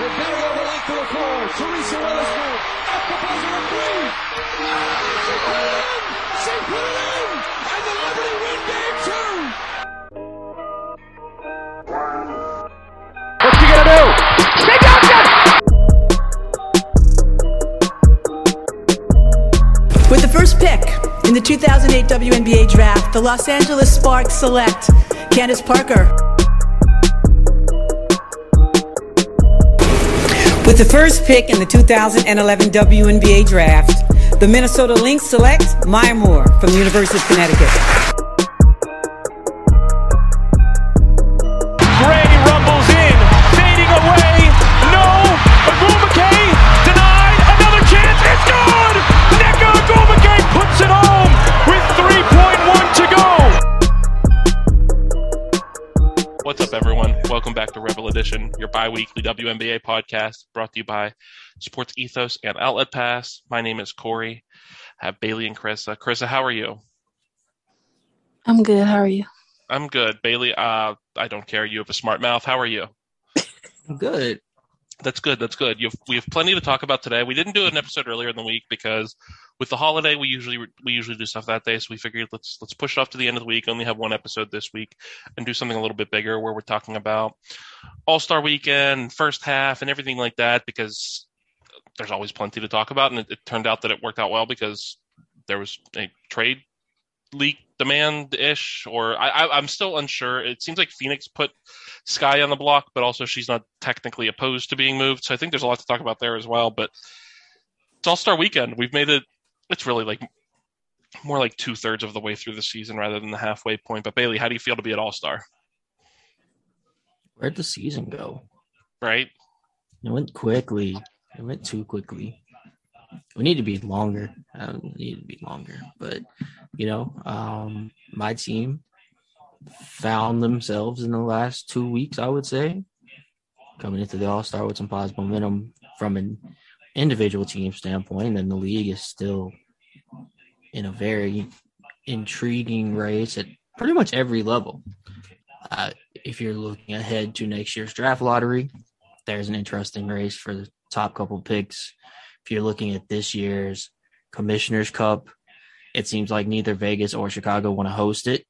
Length to. Teresa Weatherspoon at the buzzer of three. She put it in! She put it in! And the Liberty win game two! What's she gonna do? With the first pick in the 2008 WNBA draft, the Los Angeles Sparks select Candace Parker. The first pick in the 2011 WNBA draft, the Minnesota Lynx select Maya Moore from the University of Connecticut. Bi-weekly WNBA podcast, brought to you by Sports Ethos and Outlet Pass. My name is Corey. I have Bailey and Karissa. Karissa, how are you? I'm good. How are you? I'm good. Bailey, uh, I don't care. You have a smart mouth. How are you? Good. That's good. That's good. You've, we have plenty to talk about today. We didn't do an episode earlier in the week because with the holiday, we usually we usually do stuff that day. So we figured let's let's push it off to the end of the week. Only have one episode this week, and do something a little bit bigger where we're talking about All Star Weekend, first half, and everything like that. Because there's always plenty to talk about, and it, it turned out that it worked out well because there was a trade leak demand ish, or I, I'm still unsure. It seems like Phoenix put Sky on the block, but also she's not technically opposed to being moved. So I think there's a lot to talk about there as well. But it's All Star Weekend. We've made it. It's really like more like two thirds of the way through the season rather than the halfway point. But Bailey, how do you feel to be at All Star? Where'd the season go? Right? It went quickly. It went too quickly. We need to be longer. Um, we need to be longer. But you know, um, my team found themselves in the last two weeks. I would say coming into the All Star with some positive momentum from an individual team standpoint, and then the league is still in a very intriguing race at pretty much every level. Uh, if you're looking ahead to next year's draft lottery, there's an interesting race for the top couple picks. If you're looking at this year's Commissioner's Cup, it seems like neither Vegas or Chicago want to host it.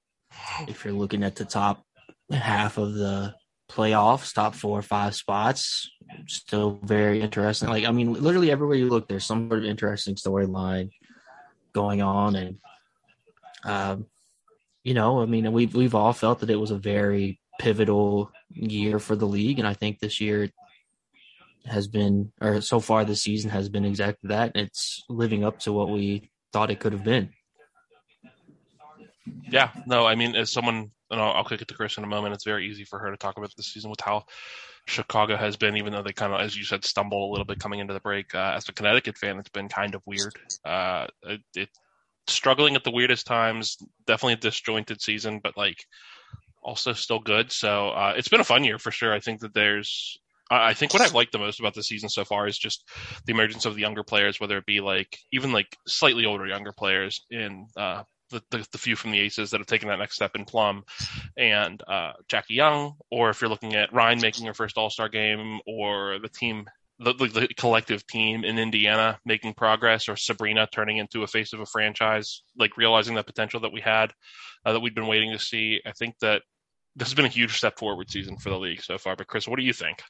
If you're looking at the top half of the playoffs, top four or five spots, still very interesting. Like, I mean, literally everywhere you look, there's some sort of interesting storyline going on. And, um, you know, I mean, we've, we've all felt that it was a very pivotal year for the league. And I think this year has been, or so far this season has been exactly that. It's living up to what we thought it could have been. Yeah. No, I mean, as someone, and I'll, I'll kick it to Chris in a moment. It's very easy for her to talk about this season with how Chicago has been, even though they kind of, as you said, stumbled a little bit coming into the break. Uh, as a Connecticut fan, it's been kind of weird. Uh, it, it struggling at the weirdest times. Definitely a disjointed season, but like also still good. So uh, it's been a fun year for sure. I think that there's. I think what I've liked the most about the season so far is just the emergence of the younger players, whether it be like even like slightly older younger players in uh, the, the, the, few from the Aces that have taken that next step in Plum and uh, Jackie Young, or if you're looking at Ryan making her first All Star game, or the team, the, the, the, collective team in Indiana making progress, or Sabrina turning into a face of a franchise, like realizing the potential that we had uh, that we'd been waiting to see. I think that this has been a huge step forward season for the league so far. But Chris, what do you think?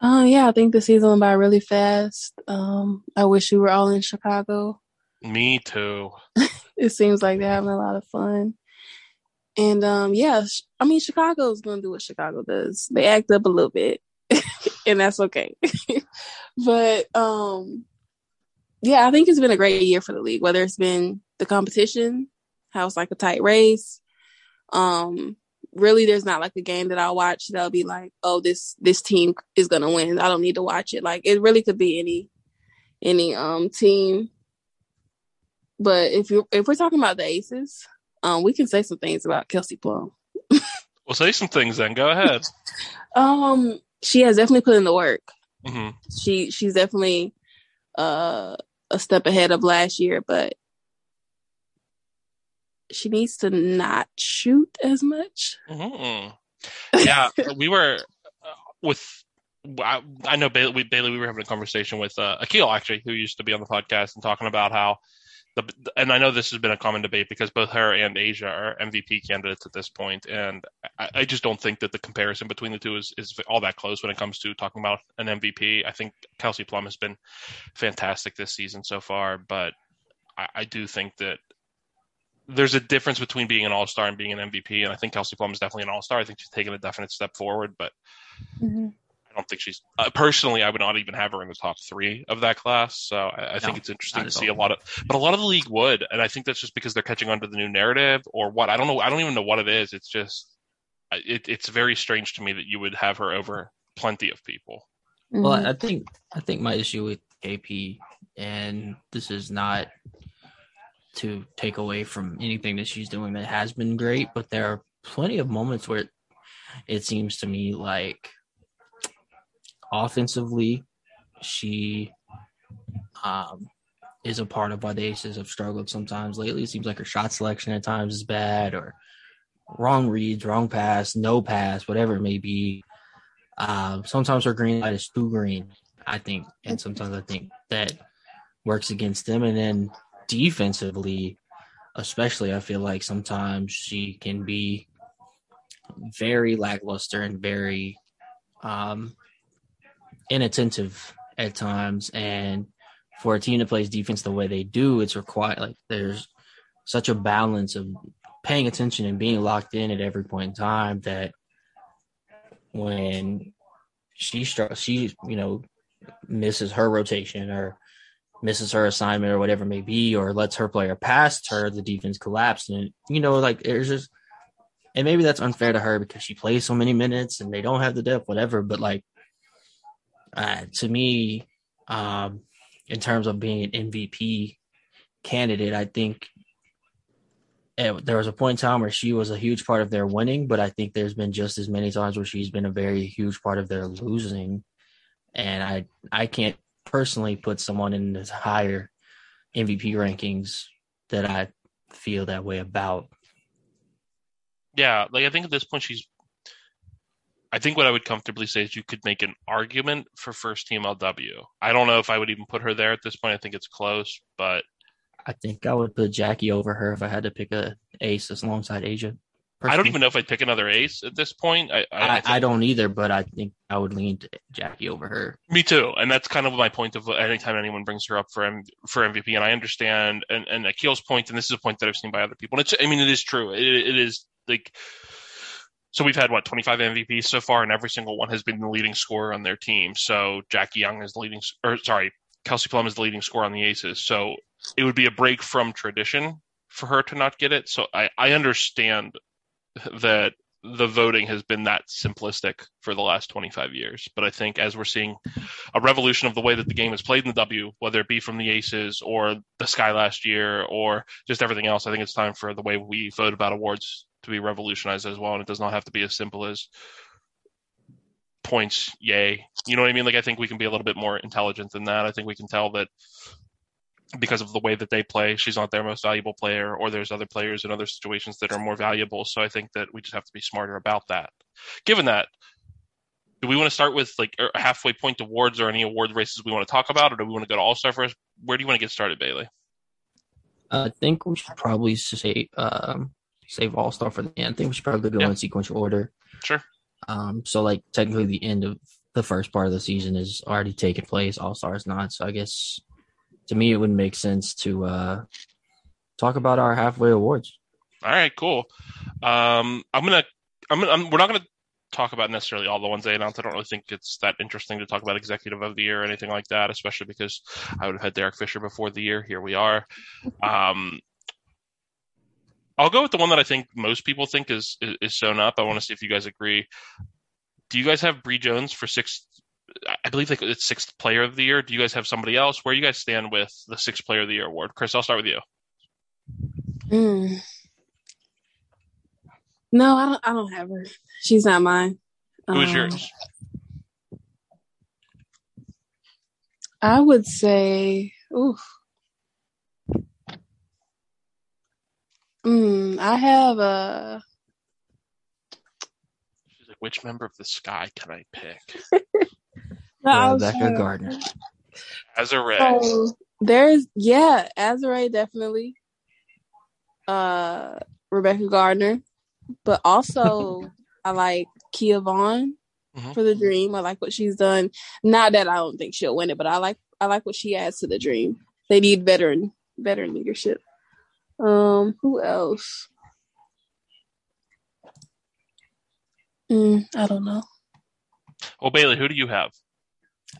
Uh, yeah, I think the season went by really fast. Um, I wish we were all in Chicago. Me too. it seems like they're having a lot of fun. And um, yeah, I mean, Chicago's gonna do what Chicago does. They act up a little bit, and that's okay. but um, yeah, I think it's been a great year for the league. Whether it's been the competition, how it's like a tight race. Um, really, there's not like a game that I'll watch that'll be like, oh, this this team is gonna win. I don't need to watch it. Like it really could be any any um team but if you if we're talking about the aces, um, we can say some things about Kelsey Plum. We'll say some things then. Go ahead. um, she has definitely put in the work. Mm-hmm. She she's definitely uh, a step ahead of last year, but she needs to not shoot as much. Mm-hmm. Yeah, we were uh, with I, I know Bailey we, Bailey. We were having a conversation with uh, Akil actually, who used to be on the podcast, and talking about how and I know this has been a common debate because both her and A'ja are MVP candidates at this point, and I, I just don't think that the comparison between the two is is all that close when it comes to talking about an MVP. I think Kelsey Plum has been fantastic this season so far, but I, I do think that there's a difference between being an all star and being an MVP, and I think Kelsey Plum is definitely an all star. I think she's taken a definite step forward, but Mhm. I don't think she's uh, personally. I would not even have her in the top three of that class. So I, I think it's interesting to at see a lot of, but a lot of the league would, and I think that's just because they're catching on to the new narrative or what. I don't know. I don't even know what it is. It's just, it, it's very strange to me that you would have her over plenty of people. Well, Mhm. I think I think my issue with KP, and this is not to take away from anything that she's doing that has been great, but there are plenty of moments where it seems to me like offensively she um is a part of why the Aces have struggled sometimes lately. It seems like her shot selection at times is bad or wrong reads, wrong pass, no pass, whatever it may be. Um, sometimes her green light is too green, I think, and sometimes I think that works against them. And then defensively, especially, I feel like sometimes she can be very lackluster and very um, inattentive at times. And for a team that plays defense the way they do, it's required. Like there's such a balance of paying attention and being locked in at every point in time that when she str- she you know misses her rotation or misses her assignment or whatever it may be or lets her player past her the defense collapse and you know like there's just and maybe that's unfair to her because she plays so many minutes and they don't have the depth whatever but like uh, to me um in terms of being an MVP candidate I think eh, there was a point in time where she was a huge part of their winning, but I think there's been just as many times where she's been a very huge part of their losing. And I I can't personally put someone in this higher MVP rankings that I feel that way about. Yeah, like I think at this point she's. I think what I would comfortably say is you could make an argument for first team LW. I don't know if I would even put her there at this point. I think it's close, but I think I would put Jackie over her if I had to pick a ace as alongside A'ja. I don't even know if I'd pick another ace at this point. I, I, I, think- I don't either, but I think I would lean to Jackie over her. Me too, and that's kind of my point of anytime anyone brings her up for M- for MVP, and I understand, and and Akil's point, and this is a point that I've seen by other people, and it's, I mean, it is true. It, it is like, so we've had what 25 MVPs so far, and every single one has been the leading scorer on their team. So Jackie Young is the leading, or sorry, Kelsey Plum is the leading scorer on the Aces. So it would be a break from tradition for her to not get it. So I I understand that the voting has been that simplistic for the last 25 years. But I think as we're seeing a revolution of the way that the game is played in the W, whether it be from the Aces or the Sky last year or just everything else, I think it's time for the way we vote about awards to be revolutionized as well. And it does not have to be as simple as points, yay. You know what I mean? Like, I think we can be a little bit more intelligent than that. I think we can tell that because of the way that they play, she's not their most valuable player, or there's other players in other situations that are more valuable. So I think that we just have to be smarter about that. Given that, do we want to start with like a halfway point awards or any award races we want to talk about, or do we want to go to All Star first? Where do you want to get started, Bailey? I think we should probably say um, save All Star for the end. I think we should probably go Yeah. in sequential order. Sure. Um, so like technically the end of the first part of the season is already taken place. All Star is not. So I guess to me it wouldn't make sense to uh, talk about our halfway awards. All right, cool. Um, I'm gonna, I'm gonna, I'm, we're not gonna talk about necessarily all the ones they announced. I don't really think it's that interesting to talk about executive of the year or anything like that, especially because I would have had Derek Fisher before the year. Here we are. Um, I'll go with the one that I think most people think is is, is sewn up. I want to see if you guys agree. Do you guys have Bree Jones for sixth? I believe like it's sixth player of the year. Do you guys have somebody else? Where you guys stand with the sixth player of the year award? Chris, I'll start with you. Mm. No, I don't. I don't have her. She's not mine. Who is Um, yours? I would say, oof. Mm, I have a. She's like, which member of the sky can I pick? I was Rebekah trying Gardner. As a Ray. There's yeah, Azurá definitely. Uh Rebekah Gardner. But also I like Kia Vaughn Mhm. for the dream. I like what she's done. Not that I don't think she'll win it, but I like I like what she adds to the dream. They need veteran veteran leadership. Um, who else? Mm, I don't know. Well, Bailey, who do you have?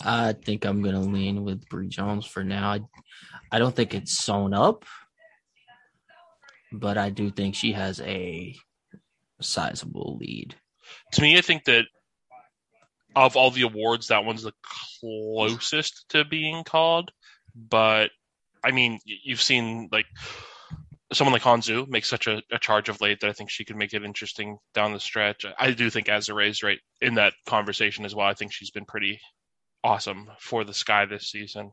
I think I'm gonna lean with Bree Jones for now. I, I don't think it's sewn up, but I do think she has a sizable lead. To me, I think that of all the awards, that one's the closest to being called. But I mean, you've seen like someone like Han Xu makes such a, a charge of late that I think she could make it interesting down the stretch. I do think Azurá's right in that conversation as well. I think she's been pretty awesome for the Sky this season.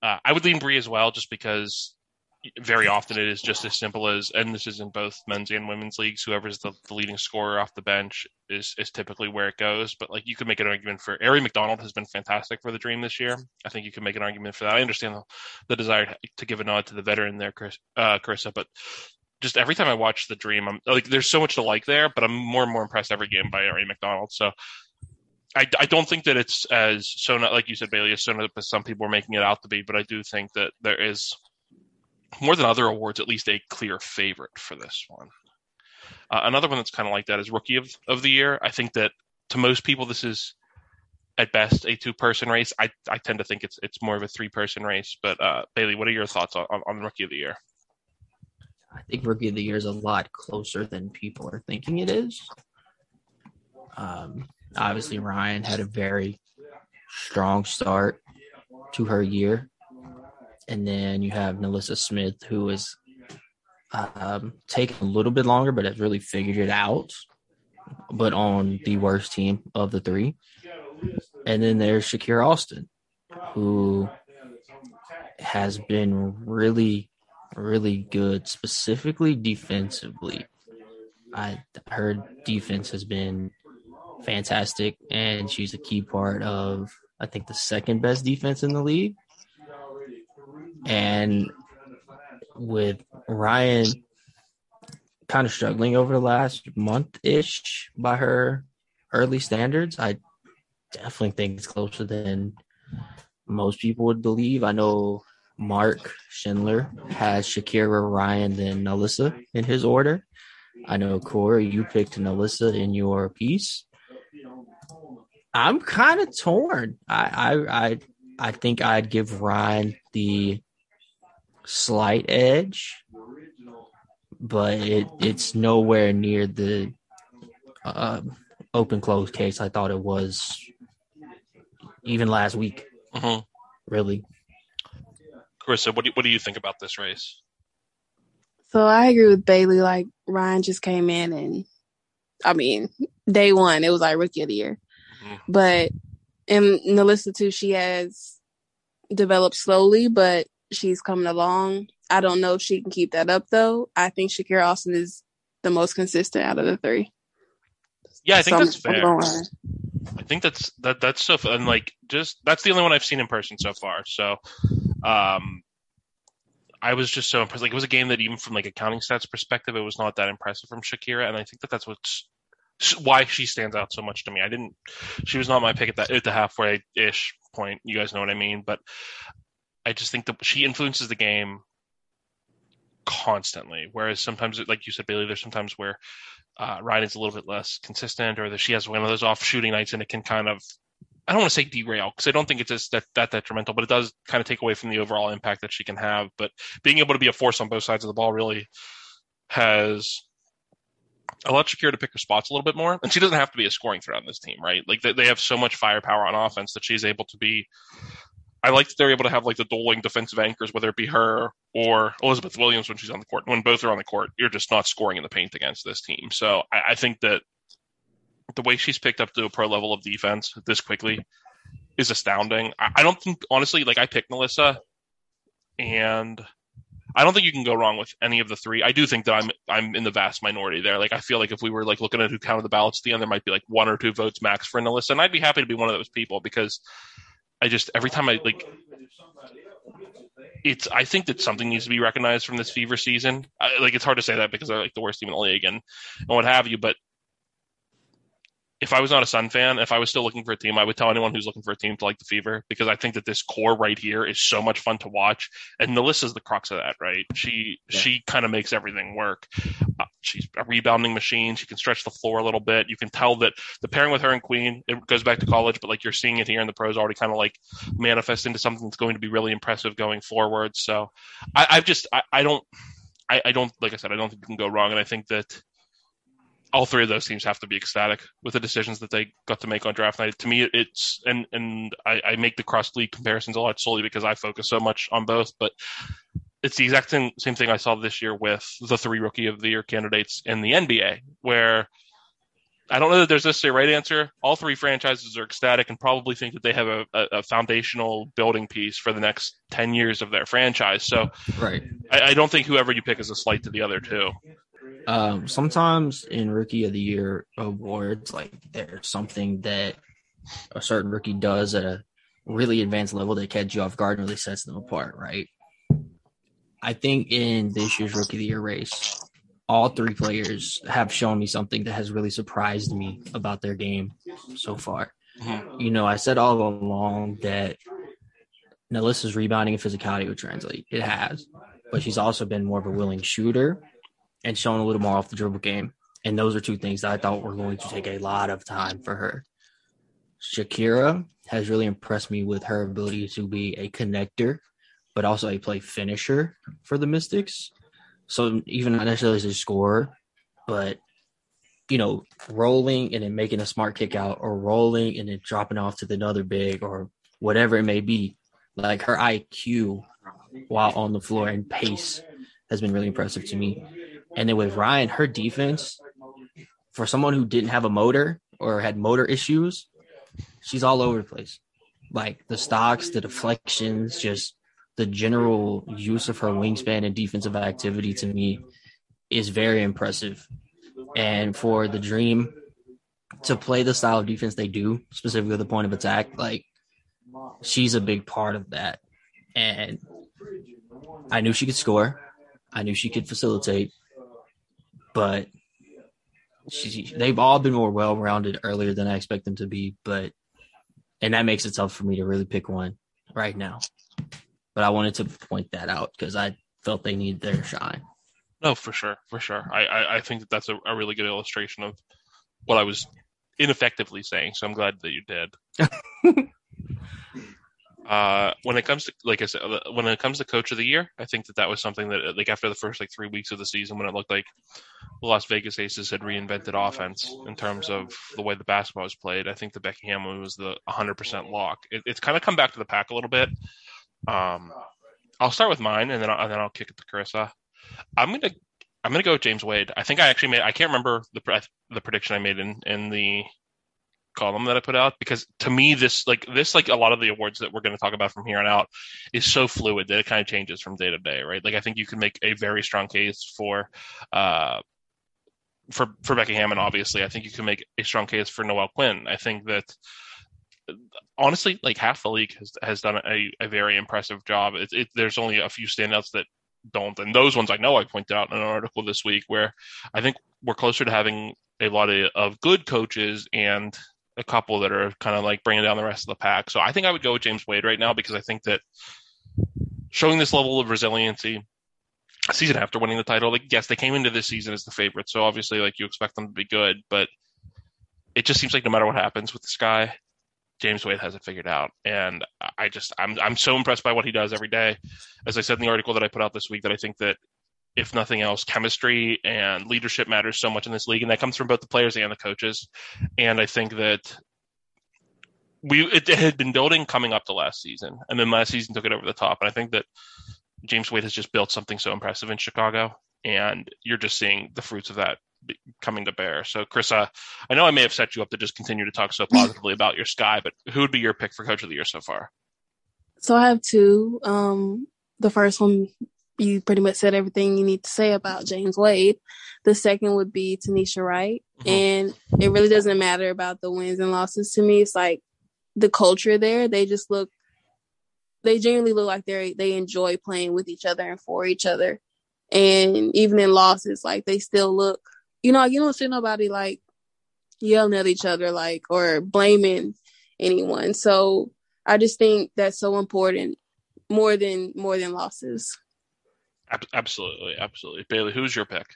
Uh, I would lean Bree as well, just because very often it is just as simple as, and this is in both men's and women's leagues. Whoever's the, the leading scorer off the bench is is typically where it goes. But like you could make an argument for Aari McDonald has been fantastic for the Dream this year. I think you could make an argument for that. I understand the, the desire to give a nod to the veteran there, Chris, uh, Karissa, but just every time I watch the Dream, I'm like, there's so much to like there, but I'm more and more impressed every game by Aari McDonald. So. I, I don't think that it's as sewn up, like you said, Bailey, as sewn up as some people are making it out to be, but I do think that there is more than other awards, at least a clear favorite for this one. Uh, another one that's kind of like that is Rookie of, of the Year. I think that to most people, this is at best a two person race. I, I tend to think it's it's more of a three person race. But uh, Bailey, what are your thoughts on, on, on Rookie of the Year? I think Rookie of the Year is a lot closer than people are thinking it is. Um, obviously, Ryan had a very strong start to her year. And then you have NaLyssa Smith, who is um, taking a little bit longer, but has really figured it out, but on the worst team of the three. And then there's Shakira Austin, who has been really, really good, specifically defensively. I her defense has been fantastic, and she's a key part of I think the second best defense in the league. And with Ryan kind of struggling over the last month ish by her early standards, I definitely think it's closer than most people would believe. I know Mark Schindler has Shakira, Ryan, then NaLyssa in his order. I know Corey, you picked NaLyssa in your piece. I'm kind of torn. I, I I I think I'd give Ryan the slight edge, but it it's nowhere near the uh, open close case I thought it was even last week. Mm-hmm. Really, Karissa, what do, you, what do you think about this race? So I agree with Bailey. Like Ryan just came in and I mean, day one, it was like rookie of the year. Mhm. But and NaLyssa too, she has developed slowly, but she's coming along. I don't know if she can keep that up though. I think Shakira Austin is the most consistent out of the three. Yeah, I think So that's I'm fair. her. I think that's that that's so fun. And like just that's the only one I've seen in person so far. So um I was just so impressed. Like it was a game that even from like accounting stats perspective, it was not that impressive from Shakira, and I think that that's what's why she stands out so much to me. I didn't. She was not my pick at that at the halfway ish point. You guys know what I mean, but I just think that she influences the game constantly. Whereas sometimes, like you said, Bailey, there's sometimes where uh, Ryan is a little bit less consistent, or that she has one of those off shooting nights, and it can kind of I don't want to say derail because I don't think it's just that, that detrimental, but it does kind of take away from the overall impact that she can have. But being able to be a force on both sides of the ball really has allowed Shakira to pick her spots a little bit more. And she doesn't have to be a scoring threat on this team, right? Like they have so much firepower on offense that she's able to be. I like that they're able to have like the dueling defensive anchors, whether it be her or Elizabeth Williams when she's on the court. When both are on the court, you're just not scoring in the paint against this team. So I, I think that the way she's picked up to a pro level of defense this quickly is astounding. I, I don't think honestly, like I picked NaLyssa, and I don't think you can go wrong with any of the three. I do think that I'm I'm in the vast minority there. Like I feel like if we were like looking at who counted the ballots at the end, there might be like one or two votes max for NaLyssa, and I'd be happy to be one of those people because I just every time I like it's I think that something needs to be recognized from this fever season. I, like it's hard to say that because they're like the worst team in the league and, and what have you, but if I was not a Sun fan, if I was still looking for a team, I would tell anyone who's looking for a team to like the Fever because I think that this core right here is so much fun to watch. And NaLyssa's the crux of that, right? She yeah. she kind of makes everything work. Uh, she's a rebounding machine. She can stretch the floor a little bit. You can tell that the pairing with her and Queen it goes back to college, but like you're seeing it here in the pros already kind of like manifest into something that's going to be really impressive going forward. So I, I've just I, I don't I, I don't like I said I don't think you can go wrong, and I think that all three of those teams have to be ecstatic with the decisions that they got to make on draft night. To me, it's and and I, I make the cross league comparisons a lot solely because I focus so much on both, but it's the exact same same thing I saw this year with the three rookie of the year candidates in the NBA, where I don't know that there's necessarily a right answer. All three franchises are ecstatic and probably think that they have a, a, foundational building piece for the next ten years of their franchise. So, right, I, I don't think whoever you pick is a slight to the other two. Um, sometimes in rookie of the year awards, like there's something that a certain rookie does at a really advanced level that catches you off guard and really sets them apart, right? I think in this year's rookie of the year race, all three players have shown me something that has really surprised me about their game so far. Mm-hmm. You know, I said all along that NaLyssa's rebounding and physicality would translate. It has, but she's also been more of a willing shooter and showing a little more off the dribble game. And those are two things that I thought were going to take a lot of time for her. Shakira has really impressed me with her ability to be a connector, but also a play finisher for the Mystics. So even not necessarily as a scorer, but you know, rolling and then making a smart kick out or rolling and then dropping off to the another big or whatever it may be. Like her IQ while on the floor and pace has been really impressive to me. And then with Ryan, her defense, for someone who didn't have a motor or had motor issues, she's all over the place. Like the stocks, the deflections, just the general use of her wingspan and defensive activity to me is very impressive. And for the Dream to play the style of defense they do, specifically the point of attack, like she's a big part of that. And I knew she could score. I knew she could facilitate but she, they've all been more well rounded earlier than I expect them to be. But and that makes it tough for me to really pick one right now. But I wanted to point that out because I felt they need their shine. No, for sure, for sure. I I, I think that that's a, a really good illustration of what I was ineffectively saying. So I'm glad that you did. Uh, when it comes to, like I said, uh, when it comes to coach of the year, I think that that was something that, like, after the first like three weeks of the season, when it looked like the Las Vegas Aces had reinvented offense in terms of the way the basketball was played, I think the Becky Hammon was the 100% lock. It, it's kind of come back to the pack a little bit. Um, I'll start with mine, and then I'll, and then I'll kick it to Karissa. I'm gonna I'm gonna go with James Wade. I think I actually made I can't remember the the prediction I made in in the column that I put out because to me this like this like a lot of the awards that we're going to talk about from here on out is so fluid that it kind of changes from day to day, right? Like I think you can make a very strong case for uh for for Becky Hammon obviously. I think you can make a strong case for Noelle Quinn. I think that honestly like half the league has has done a, a very impressive job. It, it, there's only a few standouts that don't and those ones I know I pointed out in an article this week where I think we're closer to having a lot of, of good coaches and a couple that are kind of like bringing down the rest of the pack. So I think I would go with James Wade right now because I think that showing this level of resiliency season after winning the title, like yes, they came into this season as the favorite, so obviously like you expect them to be good, but it just seems like no matter what happens with this guy, James Wade has it figured out, and I just I'm I'm so impressed by what he does every day. As I said in the article that I put out this week, that I think that if nothing else, chemistry and leadership matters so much in this league, and that comes from both the players and the coaches. And I think that we it, it had been building coming up to last season, and then last season took it over the top. And I think that James Wade has just built something so impressive in Chicago, and you're just seeing the fruits of that coming to bear. So, Chris, uh, I know I may have set you up to just continue to talk so positively about your sky, but who would be your pick for Coach of the Year so far? So I have two. Um, the first one you pretty much said everything you need to say about James Wade. The second would be Tanisha Wright. Mhm. And it really doesn't matter about the wins and losses to me. It's like the culture there. They just look they genuinely look like they they enjoy playing with each other and for each other. And even in losses, like they still look you know, you don't see nobody like yelling at each other like or blaming anyone. So I just think that's so important more than more than losses. Ab- absolutely, absolutely. Bailey, who's your pick?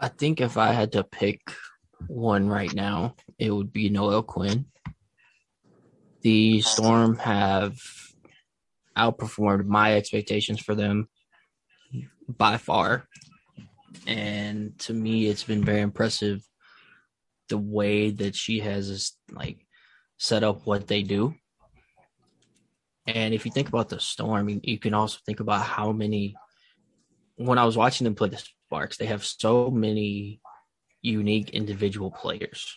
I think if I had to pick one right now, it would be Noelle Quinn. The Storm have outperformed my expectations for them by far. And to me, it's been very impressive the way that she has like set up what they do. And if you think about the Storm, you- you can also think about how many. When I was watching them play the Sparks, they have so many unique individual players,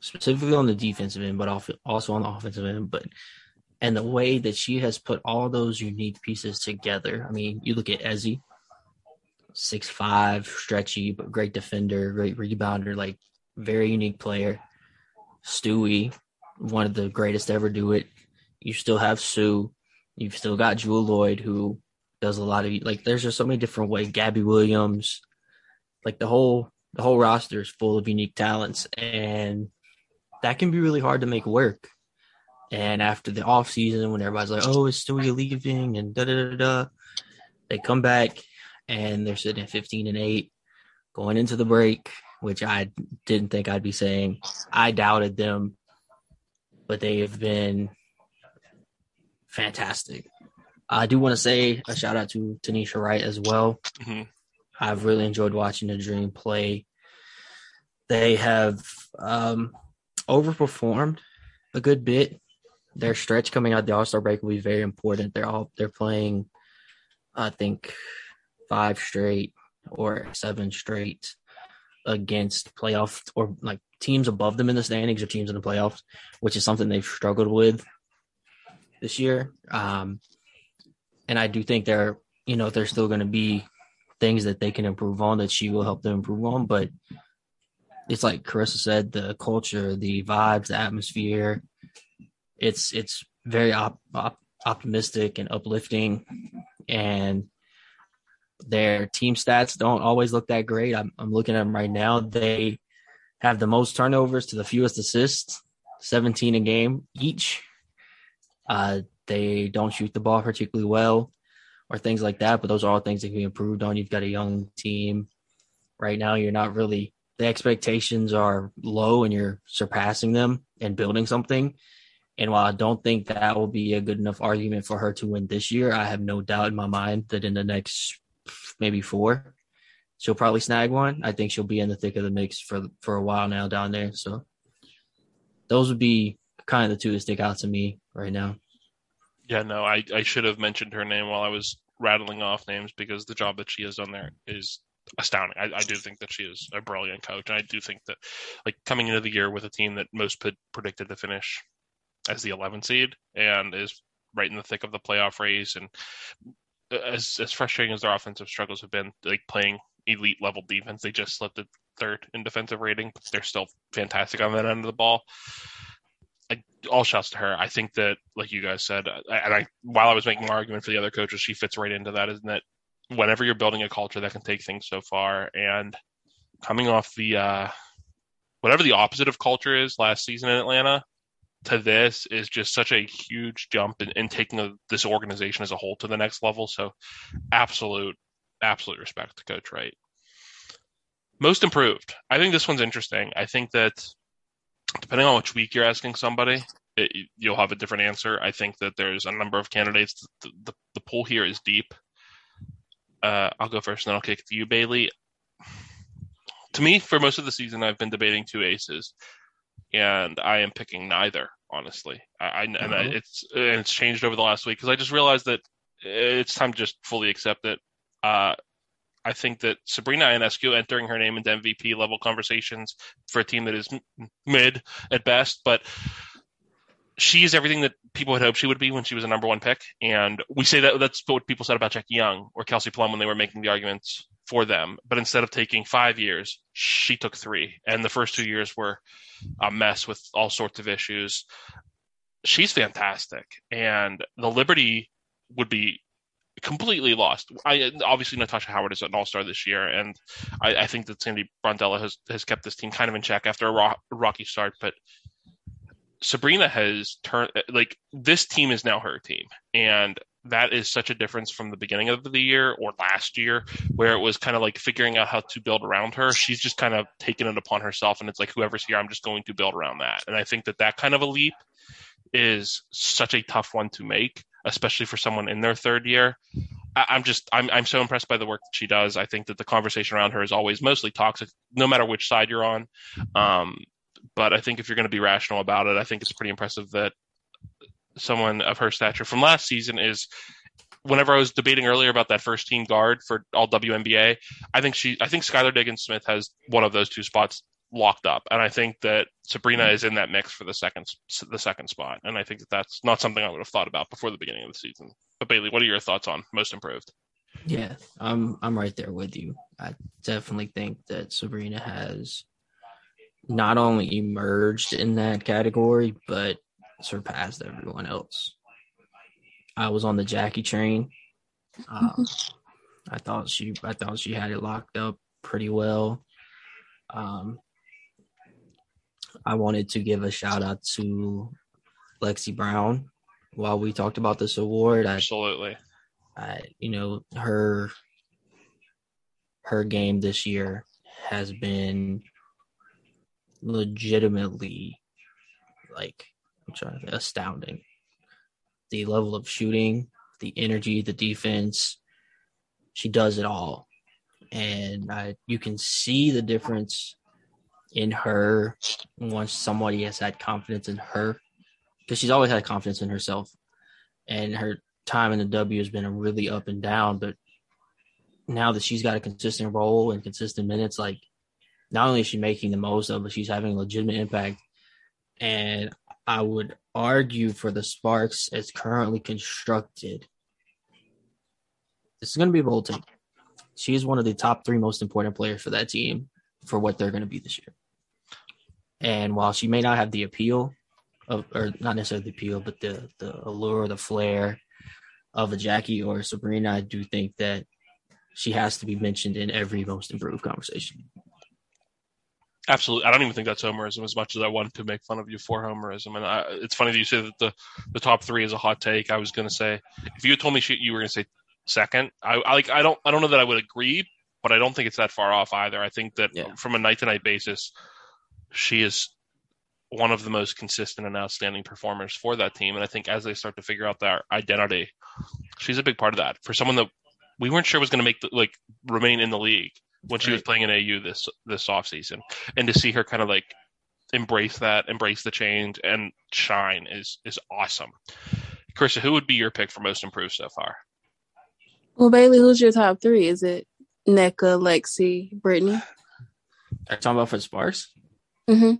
specifically on the defensive end, but also on the offensive end. But and the way that she has put all those unique pieces together. I mean, you look at Ezi, six five, stretchy, but great defender, great rebounder, like very unique player. Stewie, one of the greatest to ever do it. You still have Sue. You've still got Jewell Loyd, who does a lot of like. There's just so many different ways. Gabby Williams, like the whole the whole roster is full of unique talents, and that can be really hard to make work. And after the off season, when everybody's like, "Oh, is Stewie leaving?" and da da da da, they come back and they're sitting at 15 and eight, going into the break, which I didn't think I'd be saying. I doubted them, but they have been fantastic. I do want to say a shout out to Tanisha Wright as well. Mhm. I've really enjoyed watching the Dream play. They have um, overperformed a good bit. Their stretch coming out the All Star break will be very important. They're all they're playing, I think, five straight or seven straight against playoff or like teams above them in the standings or teams in the playoffs, which is something they've struggled with this year. Um, and I do think there, you know, there's still going to be things that they can improve on that she will help them improve on. But it's like Karissa said, the culture, the vibes, the atmosphere, it's it's very op- op- optimistic and uplifting, and their team stats don't always look that great. I'm, I'm looking at them right now. They have the most turnovers to the fewest assists, 17 a game each. Uh, they don't shoot the ball particularly well or things like that, but those are all things that can be improved on. You've got a young team right now. You're not really, the expectations are low and you're surpassing them and building something. And while I don't think that will be a good enough argument for her to win this year, I have no doubt in my mind that in the next maybe four, she'll probably snag one. I think she'll be in the thick of the mix for for a while now down there. So those would be kind of the two that stick out to me right now. Yeah, no, I, I should have mentioned her name while I was rattling off names because the job that she has done there is astounding. I, I do think that she is a brilliant coach, and I do think that, like, coming into the year with a team that most pred- predicted to finish as the 11 seed and is right in the thick of the playoff race, and uh, as as frustrating as their offensive struggles have been, like playing elite level defense, they just slipped at third in defensive rating, but they're still fantastic on that end of the ball. I, all shouts to her. I think that, like you guys said, I, and I while I was making my argument for the other coaches, she fits right into that. Isn't that whenever you're building a culture that can take things so far, and coming off the uh, whatever the opposite of culture is last season in Atlanta to this is just such a huge jump in, in taking a, this organization as a whole to the next level. So, absolute, absolute respect to Coach Wright. Most improved. I think this one's interesting. I think that depending on which week you're asking somebody, it, you'll have a different answer. I think that there's a number of candidates. The, the, the pool here is deep. Uh, I'll go first, and then I'll kick it to you, Bailey. To me, for most of the season, I've been debating two aces, and I am picking neither. Honestly, I, I and I, it's and it's changed over the last week because I just realized that it's time to just fully accept it. Uh, I think that Sabrina Ionescu entering her name into MVP level conversations for a team that is mid at best, but she is everything that people had hoped she would be when she was a number one pick. And we say that that's what people said about Jackie Young or Kelsey Plum when they were making the arguments for them. But instead of taking five years, she took three. And the first two years were a mess with all sorts of issues. She's fantastic. And the Liberty would be completely lost. I obviously Natasha Howard is an all star this year, and I, I, think that Sandy Brondello has has kept this team kind of in check after a, ro- rocky start. But Sabrina has turned like this team is now her team, and that is such a difference from the beginning of the year or last year, where it was kind of like figuring out how to build around her. She's just kind of taken it upon herself, and it's like whoever's here, I'm just going to build around that. And I think that that kind of a leap is such a tough one to make especially for someone in their third year. I, am just I'm I'm so impressed by the work that she does. I think that the conversation around her is always mostly toxic, no matter which side you're on. Um, but I think if you're going to be rational about it, I think it's pretty impressive that someone of her stature from last season is. Whenever I was debating earlier about that first team guard for all WNBA, I think she, I think Skylar Diggins Smith has one of those two spots locked up, and I think that Sabrina is in that mix for the second the second spot, and I think that that's not something I would have thought about before the beginning of the season. But Bailey, what are your thoughts on most improved? Yeah, I'm I'm right there with you. I definitely think that Sabrina has not only emerged in that category, but surpassed everyone else. I was on the Jackie train. Um, I thought she I thought she had it locked up pretty well. Um, I wanted to give a shout out to Lexie Brown while we talked about this award. Absolutely. I, you know, her her game this year has been legitimately like I'm trying to astounding. The level of shooting, the energy, the defense, she does it all. And I, you can see the difference in her once somebody has had confidence in her because she's always had confidence in herself. And her time in the W has been a really up and down but now that she's got a consistent role and consistent minutes like not only is she making the most of it she's having a legitimate impact. And I would argue for the Sparks as currently constructed. This is going to be Bolton. bold take she is one of the top three most important players for that team for what they're going to be this year and while she may not have the appeal of, or not necessarily the appeal, but the the allure, the flair of a Jackie or a Sabrina, I do think that she has to be mentioned in every most improved conversation. Absolutely, I don't even think that's homerism as much as I wanted to make fun of you for homerism. And I, it's funny that you say that the the top three is a hot take. I was going to say if you had told me she, you were going to say second, I, I like I don't I don't know that I would agree, but I don't think it's that far off either. I think that yeah. from a night to night basis, she is one of the most consistent and outstanding performers for that team. And I think as they start to figure out their identity, she's a big part of that. For someone that we weren't sure was going to make the, like remain in the league when she right. was playing in AU this this off season, and to see her kind of like embrace that, embrace the change, and shine is is awesome. Karissa, who would be your pick for most improved so far? Well, Bailey, who's your top three? Is it Nneka, Lexie, Brittany? Are you talking about for Sparks? Mm-hmm.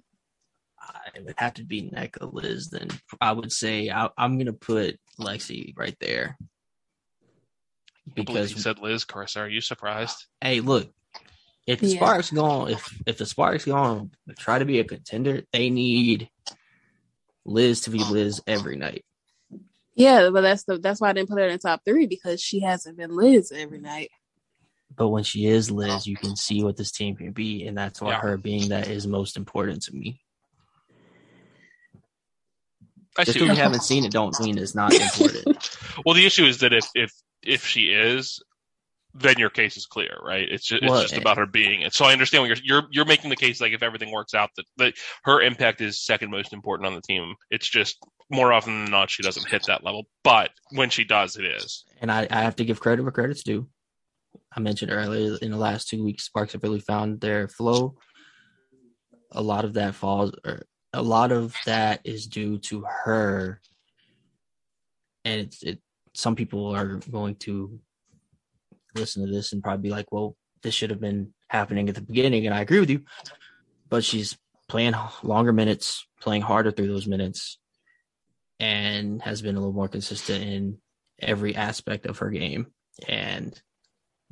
It would have to be Nneka Liz. Then I would say I, am gonna put Lexie right there because you said Liz. Karissa, are you surprised? Hey, look, if the yeah. Sparks going, if if the Sparks going to try to be a contender, they need Liz to be Liz every night. Yeah, but that's the that's why I didn't put her in top three because she hasn't been Liz every night. But when she is Liz, you can see what this team can be, and that's why yeah. her being that is most important to me. I Just because we haven't seen it, don't mean it's not important. well, the issue is that if if if she is, then your case is clear, right? It's just, well, it's just about her being it. So I understand what you're you're you're making the case like if everything works out that, that her impact is second most important on the team. It's just more often than not she doesn't hit that level, but when she does, it is. And I, I have to give credit where credit's due. I mentioned earlier in the last two weeks, Sparks have really found their flow. A lot of that falls, or a lot of that is due to her. And it's, it, some people are going to listen to this and probably be like, well, this should have been happening at the beginning. And I agree with you, but she's playing longer minutes, playing harder through those minutes. and has been a little more consistent in every aspect of her game. And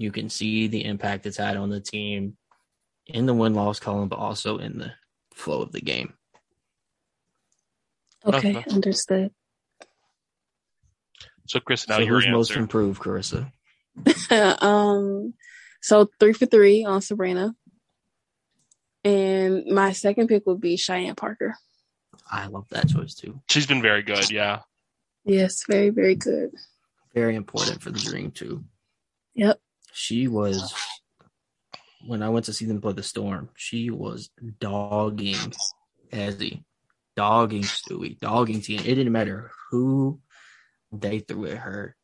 you can see the impact it's had on the team in the win loss column, but also in the flow of the game. Okay, Okay. understood. So, Chris, now so your who's most improved, Karissa? um, so three for three on Sabrina. And my second pick would be Cheyenne Parker. I love that choice too. She's been very good. Yeah. Yes, very, very good. Very important for the Dream too. Yep. She was when I went to see them play the Storm. She was dogging Ezi, dogging Stewie, dogging Tina. It didn't matter who they threw at her.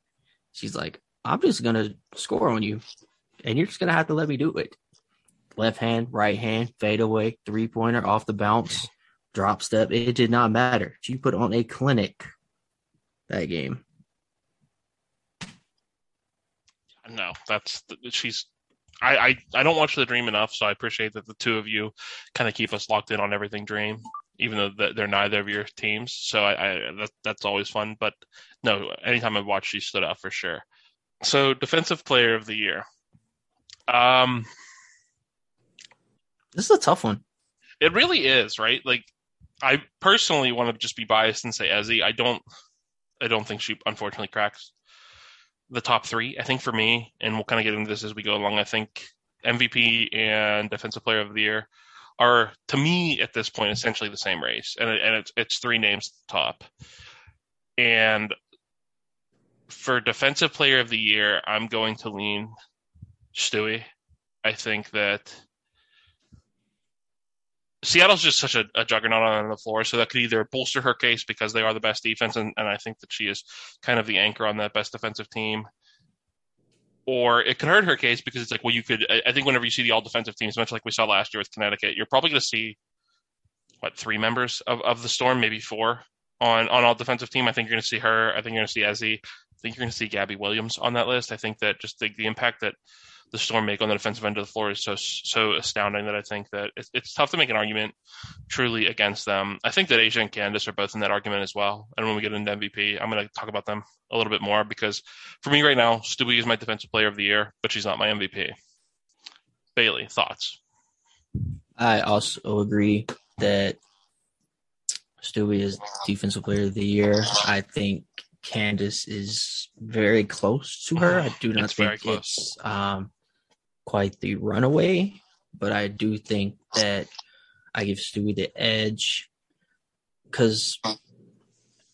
She's like, I'm just gonna score on you, and you're just gonna have to let me do it. Left hand, right hand, fade away, three pointer off the bounce, drop step. It did not matter. She put on a clinic that game. No, that's she's. I, I I don't watch the Dream enough, so I appreciate that the two of you kind of keep us locked in on everything Dream, even though they're neither of your teams. So I, I that that's always fun. But no, anytime I watch, she stood out for sure. So defensive player of the year. Um, This is a tough one. It really is, right? Like, I personally want to just be biased and say Ezi. I don't, I don't think she unfortunately cracks the top three. I think for me, and we'll kind of get into this as we go along. I think MVP and Defensive Player of the Year are, to me, at this point, essentially the same race, and and it's it's three names at the top. And for Defensive Player of the Year, I'm going to lean Stewie. I think that Seattle's just such a, a juggernaut on the floor, so that could either bolster her case because they are the best defense, and, and I think that she is kind of the anchor on that best defensive team, or it could hurt her case because it's like, well, you could. I, think whenever you see the all defensive teams, much like we saw last year with Connecticut, you're probably going to see what three members of, of the Storm, maybe four on on all defensive team. I think you're going to see her. I think you're going to see Ezi. I think you're going to see Gabby Williams on that list. I think that just the, the impact that the Storm make on the defensive end of the floor is so so astounding that I think that it's, it's tough to make an argument truly against them. I think that A'ja and Candace are both in that argument as well. And when we get into MVP, I'm going to talk about them a little bit more because for me right now, Stewie is my defensive player of the year, but she's not my MVP. Bailey, thoughts? I also agree that Stewie is defensive player of the year. I think Candace is very close to her. I do not It's very think close. it's um, quite the runaway, but I do think that I give Stewie the edge because,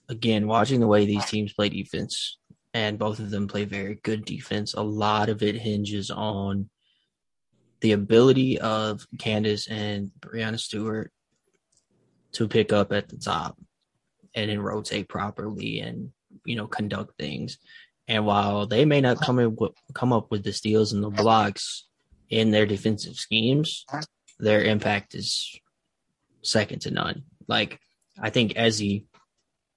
again, watching the way these teams play defense, and both of them play very good defense, a lot of it hinges on the ability of Candace and Breanna Stewart to pick up at the top and then rotate properly and you know conduct things. And while they may not come in come up with the steals and the blocks in their defensive schemes, their impact is second to none. Like I think Ezi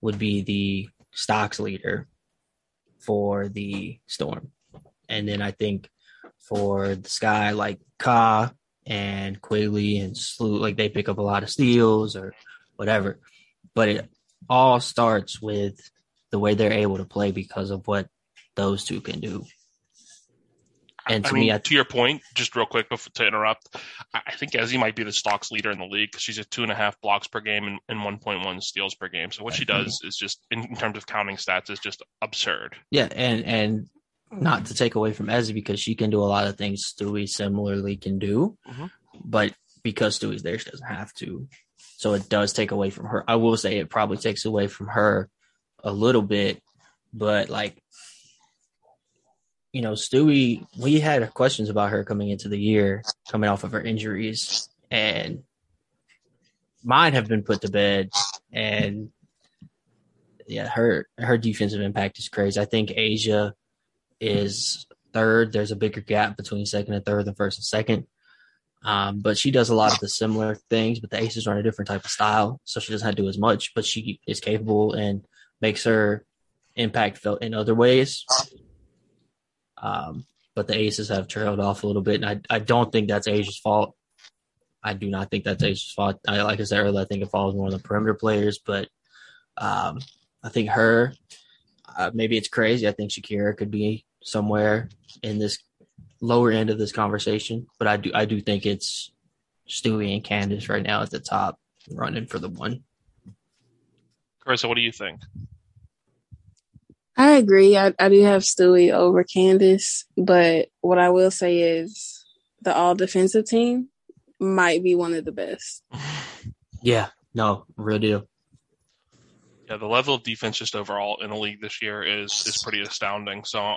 would be the stocks leader for the Storm, and then I think for the Sky like Ka and Quayle and Slew, like they pick up a lot of steals or whatever. But it all starts with the way they're able to play because of what those two can do. And I to mean, me, I, to your point, just real quick before, to interrupt, I I think Ezi might be the stocks leader in the league because she's at two and a half blocks per game and, and 1.1 steals per game. So what she does is just, in, in terms of counting stats, is just absurd. yeah, and and not to take away from Ezi because she can do a lot of things Stewie similarly can do, Mhm. but because Stewie's there, she doesn't have to. So it does take away from her. I will say it probably takes away from her a little bit, but like you know, Stewie, we had questions about her coming into the year, coming off of her injuries, and mine have been put to bed. And yeah, her her defensive impact is crazy. I think A'ja is third. There's a bigger gap between second and third than first and second. Um, but she does a lot of the similar things, but the Aces are in a different type of style, so she doesn't have to do as much. But she is capable and makes her impact felt in other ways. Um, but the Aces have trailed off a little bit, and I, I don't think that's A'ja's fault. I do not think that's A'ja's fault. I, like I said earlier, I think it falls more on the perimeter players, but um, I think her. Uh, maybe it's crazy. I think Shakira could be somewhere in this lower end of this conversation, but I do I do think it's Stewie and Candace right now at the top, running for the one. Karissa, what do you think? I agree. I, I do have Stewie over Candace, but what I will say is the all defensive team might be one of the best. Yeah, no, real deal. Yeah, the level of defense just overall in the league this year is is pretty astounding. So,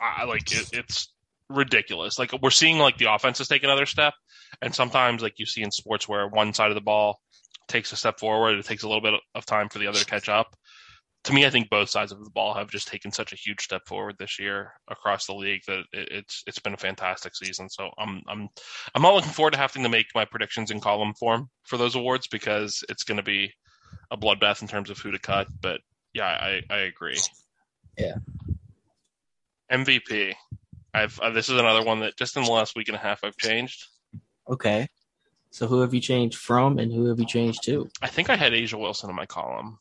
I like it, it's ridiculous. Like we're seeing like the offenses take another step, and sometimes like you see in sports where one side of the ball takes a step forward, it takes a little bit of time for the other to catch up. To me, I think both sides of the ball have just taken such a huge step forward this year across the league that it, it's it's been a fantastic season. So I'm I'm I'm not looking forward to having to make my predictions in column form for those awards because it's going to be a bloodbath in terms of who to cut. But yeah, I I agree. Yeah. MVP. I've uh, this is another one that just in the last week and a half I've changed. Okay. So who have you changed from and who have you changed to? I think I had A'ja Wilson in my column.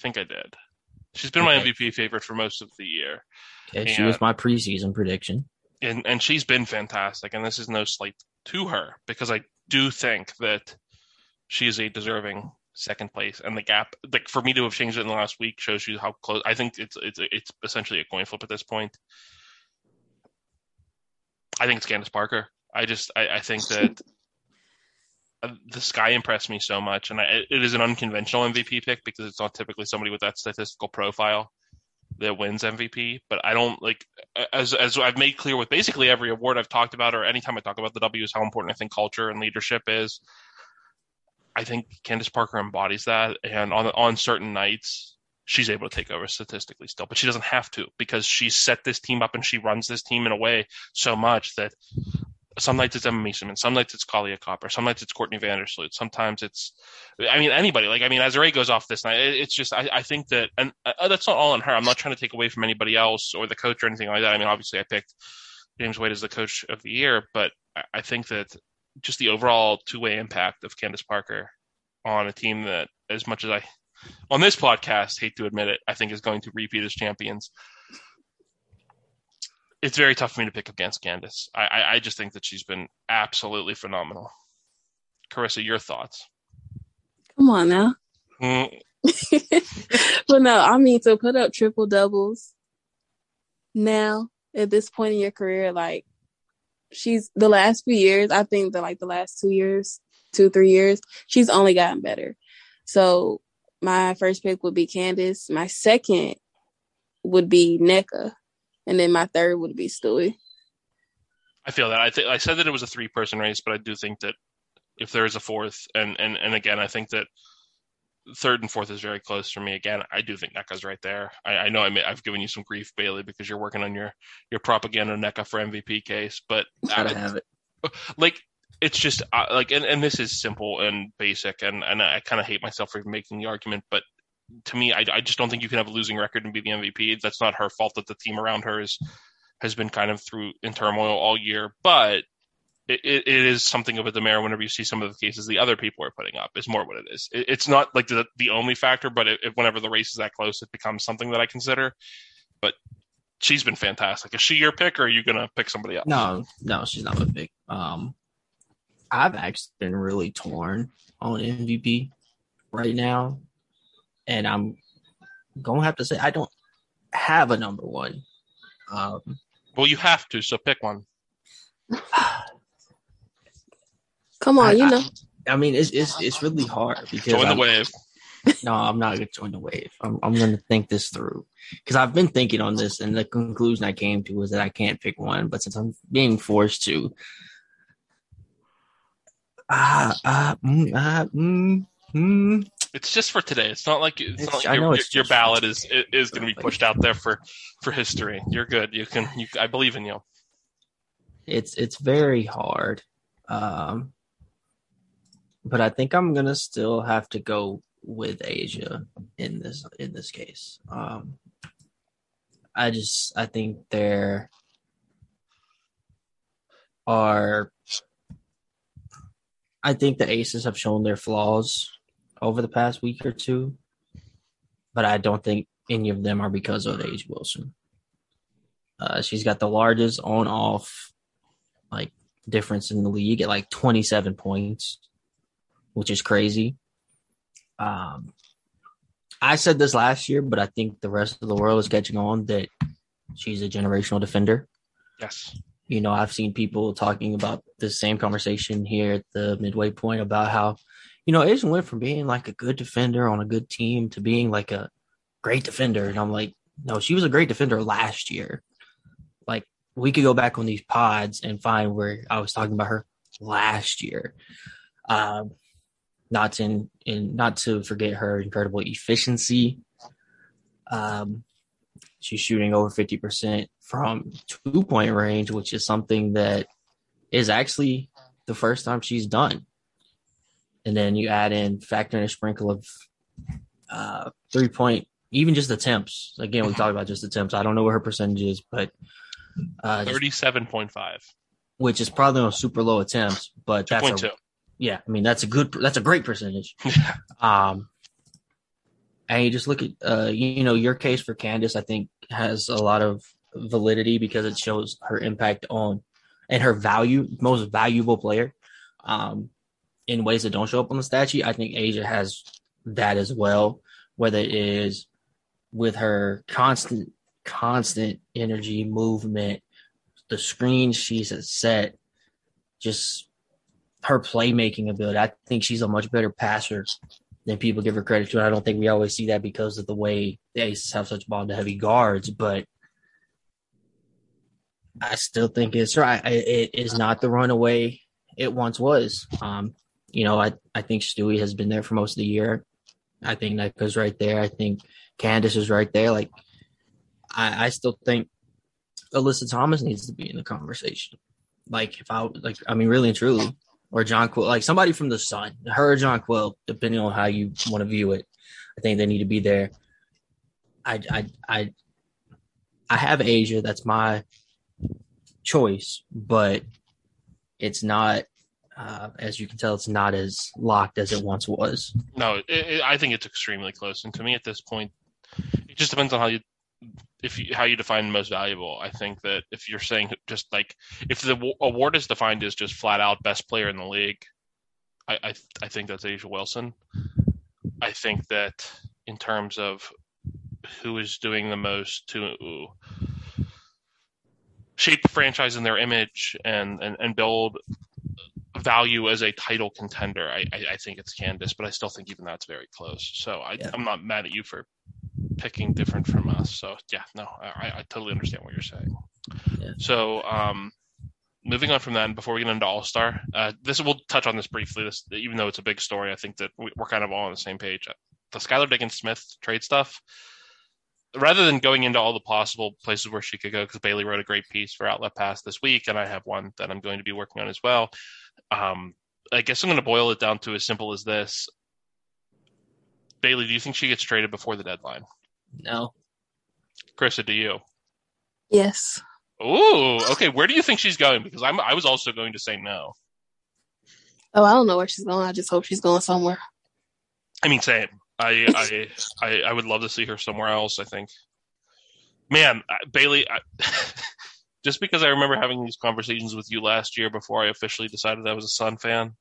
Think I did. She's been my MVP favorite for most of the year, Okay, she was my preseason prediction. and and she's been fantastic. And this is no slight to her because I do think that she is a deserving second place. And the gap, like for me to have changed it in the last week, shows you how close. I think it's it's it's essentially a coin flip at this point. I think it's Candace Parker. I just I, I think that uh, the sky impressed me so much, and I, it is an unconventional MVP pick because it's not typically somebody with that statistical profile that wins MVP. But I don't like as as I've made clear with basically every award I've talked about, or anytime I talk about the W, is how important I think culture and leadership is. I think Candace Parker embodies that, and on on certain nights, she's able to take over statistically still, but she doesn't have to because she set this team up and she runs this team in a way so much that some nights it's Emma Meesseman, some nights it's Kahleah Copper, some nights it's Courtney Vandersloot, sometimes it's, I mean, anybody. Like, I mean, Azurá goes off this night. It- It's just, I, I think that, and uh, that's not all on her. I'm not trying to take away from anybody else or the coach or anything like that. I mean, obviously, I picked James Wade as the coach of the year, but I, I think that just the overall two way impact of Candace Parker on a team that, as much as I, on this podcast, hate to admit it, I think is going to repeat as champions. It's very tough for me to pick against Candace. I, I, I just think that she's been absolutely phenomenal. Karissa, your thoughts? Come on now. Mm, but no, I mean to put up triple doubles now at this point in your career, like she's the last few years, I think that like the last two years, two, three years, she's only gotten better. So my first pick would be Candace. My second would be Nneka. And then my third would be Stewie. I feel that. I think I said that it was a three person race, but I do think that if there is a fourth, and and and again, I think that third and fourth is very close for me. Again, I do think Nneka's right there. I, I know I may, I've given you some grief, Bailey, because you're working on your your propaganda Nneka for MVP case, but Gotta I- have it. like it's just uh, like and, and this is simple and basic and and I kind of hate myself for making the argument but to me I, I just don't think you can have a losing record and be the MVP that's not her fault that the team around her is has been kind of through in turmoil all year but it, it, it is something of a demerit whenever you see some of the cases the other people are putting up is more what it is. It, it's not like the, the only factor but if whenever the race is that close it becomes something that I consider but she's been fantastic. Is she your pick or are you gonna pick somebody else? No, no, she's not my pick. Um, I've actually been really torn on MVP right now, and I'm gonna have to say I don't have a number one. Um, well you have to so pick one Come on, I- you know. I mean, it's it's it's really hard because join the I'm- wave No, I'm not going to join the wave. I'm, I'm going to think this through because I've been thinking on this, and the conclusion I came to was that I can't pick one. But since I'm being forced to, ah, ah, mm, ah, mm, mm, It's just for today. It's not like it's, It's- not like your, your just ballot is is going to be pushed out there for for history. You're good. You can. You, I believe in you. it's it's very hard. Um, but I think I'm gonna still have to go with A'ja in this in this case. Um, I just I think there are. I think the Aces have shown their flaws over the past week or two, but I don't think any of them are because of A'ja Wilson. Uh, she's got the largest on off like difference in the league at like 27 points, which is crazy. Um, I said this last year, but I think the rest of the world is catching on that she's a generational defender. Yes. You know, I've seen people talking about the same conversation here at the midway point about how, you know, A'ja went from being like a good defender on a good team to being like a great defender. And I'm like, no, she was a great defender last year. Like we could go back on these pods and find where I was talking about her last year. Um, not to in, in not to forget her incredible efficiency. Um, she's shooting over 50% from two point range, which is something that is actually the first time she's done. And then you add in factor in a sprinkle of uh, three point, even just attempts. Again, we talked about just attempts. I don't know what her percentage is, but uh, 37.5. which is probably on super low attempts, but that's a, 2.2. yeah, I mean that's a good that's a great percentage. Um, and you just look at uh, you know your case for Candace, I think has a lot of validity because it shows her impact on and her value, most valuable player, um, in ways that don't show up on the stat sheet. I think A'ja has that as well, whether it is with her constant, constant energy, movement, the screen she's set, just her playmaking ability. I think she's a much better passer than people give her credit to. And I don't think we always see that because of the way the Aces have such ball to heavy guards, but I still think it's right. It is not the runaway it once was. Um, you know, I, I think Stewie has been there for most of the year. I think Nneka's right there. I think Candace is right there. Like, I, I still think Alyssa Thomas needs to be in the conversation. Like, if I, like, I mean, really and truly, or Jonquel, like somebody from the Sun, her or Jonquel, depending on how you want to view it. I think they need to be there. I, I, I, I have A'ja. That's my choice, but it's not, uh, as you can tell, it's not as locked as it once was. No, it, it, I think it's extremely close. And to me, at this point, it just depends on how you, if you, how you define most valuable. I think that if you're saying just like if the award is defined as just flat out best player in the league, I I, I think that's A'ja Wilson. I think that in terms of who is doing the most to shape the franchise in their image and and, and build value as a title contender, I, I, I think it's Candace, but I still think even that's very close. So I, Yeah. I'm not mad at you for picking different from us. So yeah, no, I, I totally understand what you're saying. Yeah. So um, moving on from that, and before we get into All Star, uh, this we'll touch on this briefly. This, even though it's a big story, I think that we, we're kind of all on the same page. The Skylar Diggins Smith trade stuff. Rather than going into all the possible places where she could go, because Bailey wrote a great piece for Outlet Pass this week, and I have one that I'm going to be working on as well. Um, I guess I'm going to boil it down to as simple as this. Bailey, do you think she gets traded before the deadline? No, Krista, do you? Yes. Ooh, okay. Where do you think she's going? Because I'm I was also going to say no. Oh, I don't know where she's going. I just hope she's going somewhere. I mean, same. I I I, I would love to see her somewhere else. I think. Man, I- Bailey, I, just because I remember having these conversations with you last year before I officially decided I was a Sun fan,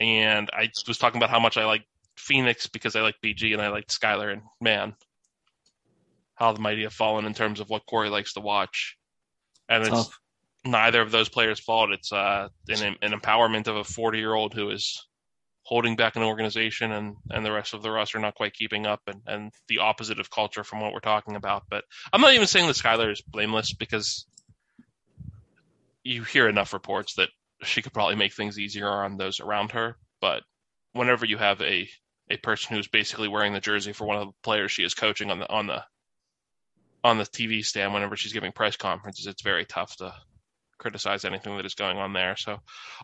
and I was talking about how much I like Phoenix because I like BG and I like Skylar, and man, how the mighty have fallen in terms of what Corey likes to watch. And it's tough. neither of those players' fault. It's uh, an, an empowerment of a 40 year old who is holding back an organization and, and the rest of the roster not quite keeping up and, and the opposite of culture from what we're talking about. But I'm not even saying that Skylar is blameless because you hear enough reports that she could probably make things easier on those around her. But whenever you have a, a person who's basically wearing the jersey for one of the players she is coaching on the on the on the TV stand whenever she's giving press conferences, it's very tough to criticize anything that is going on there. So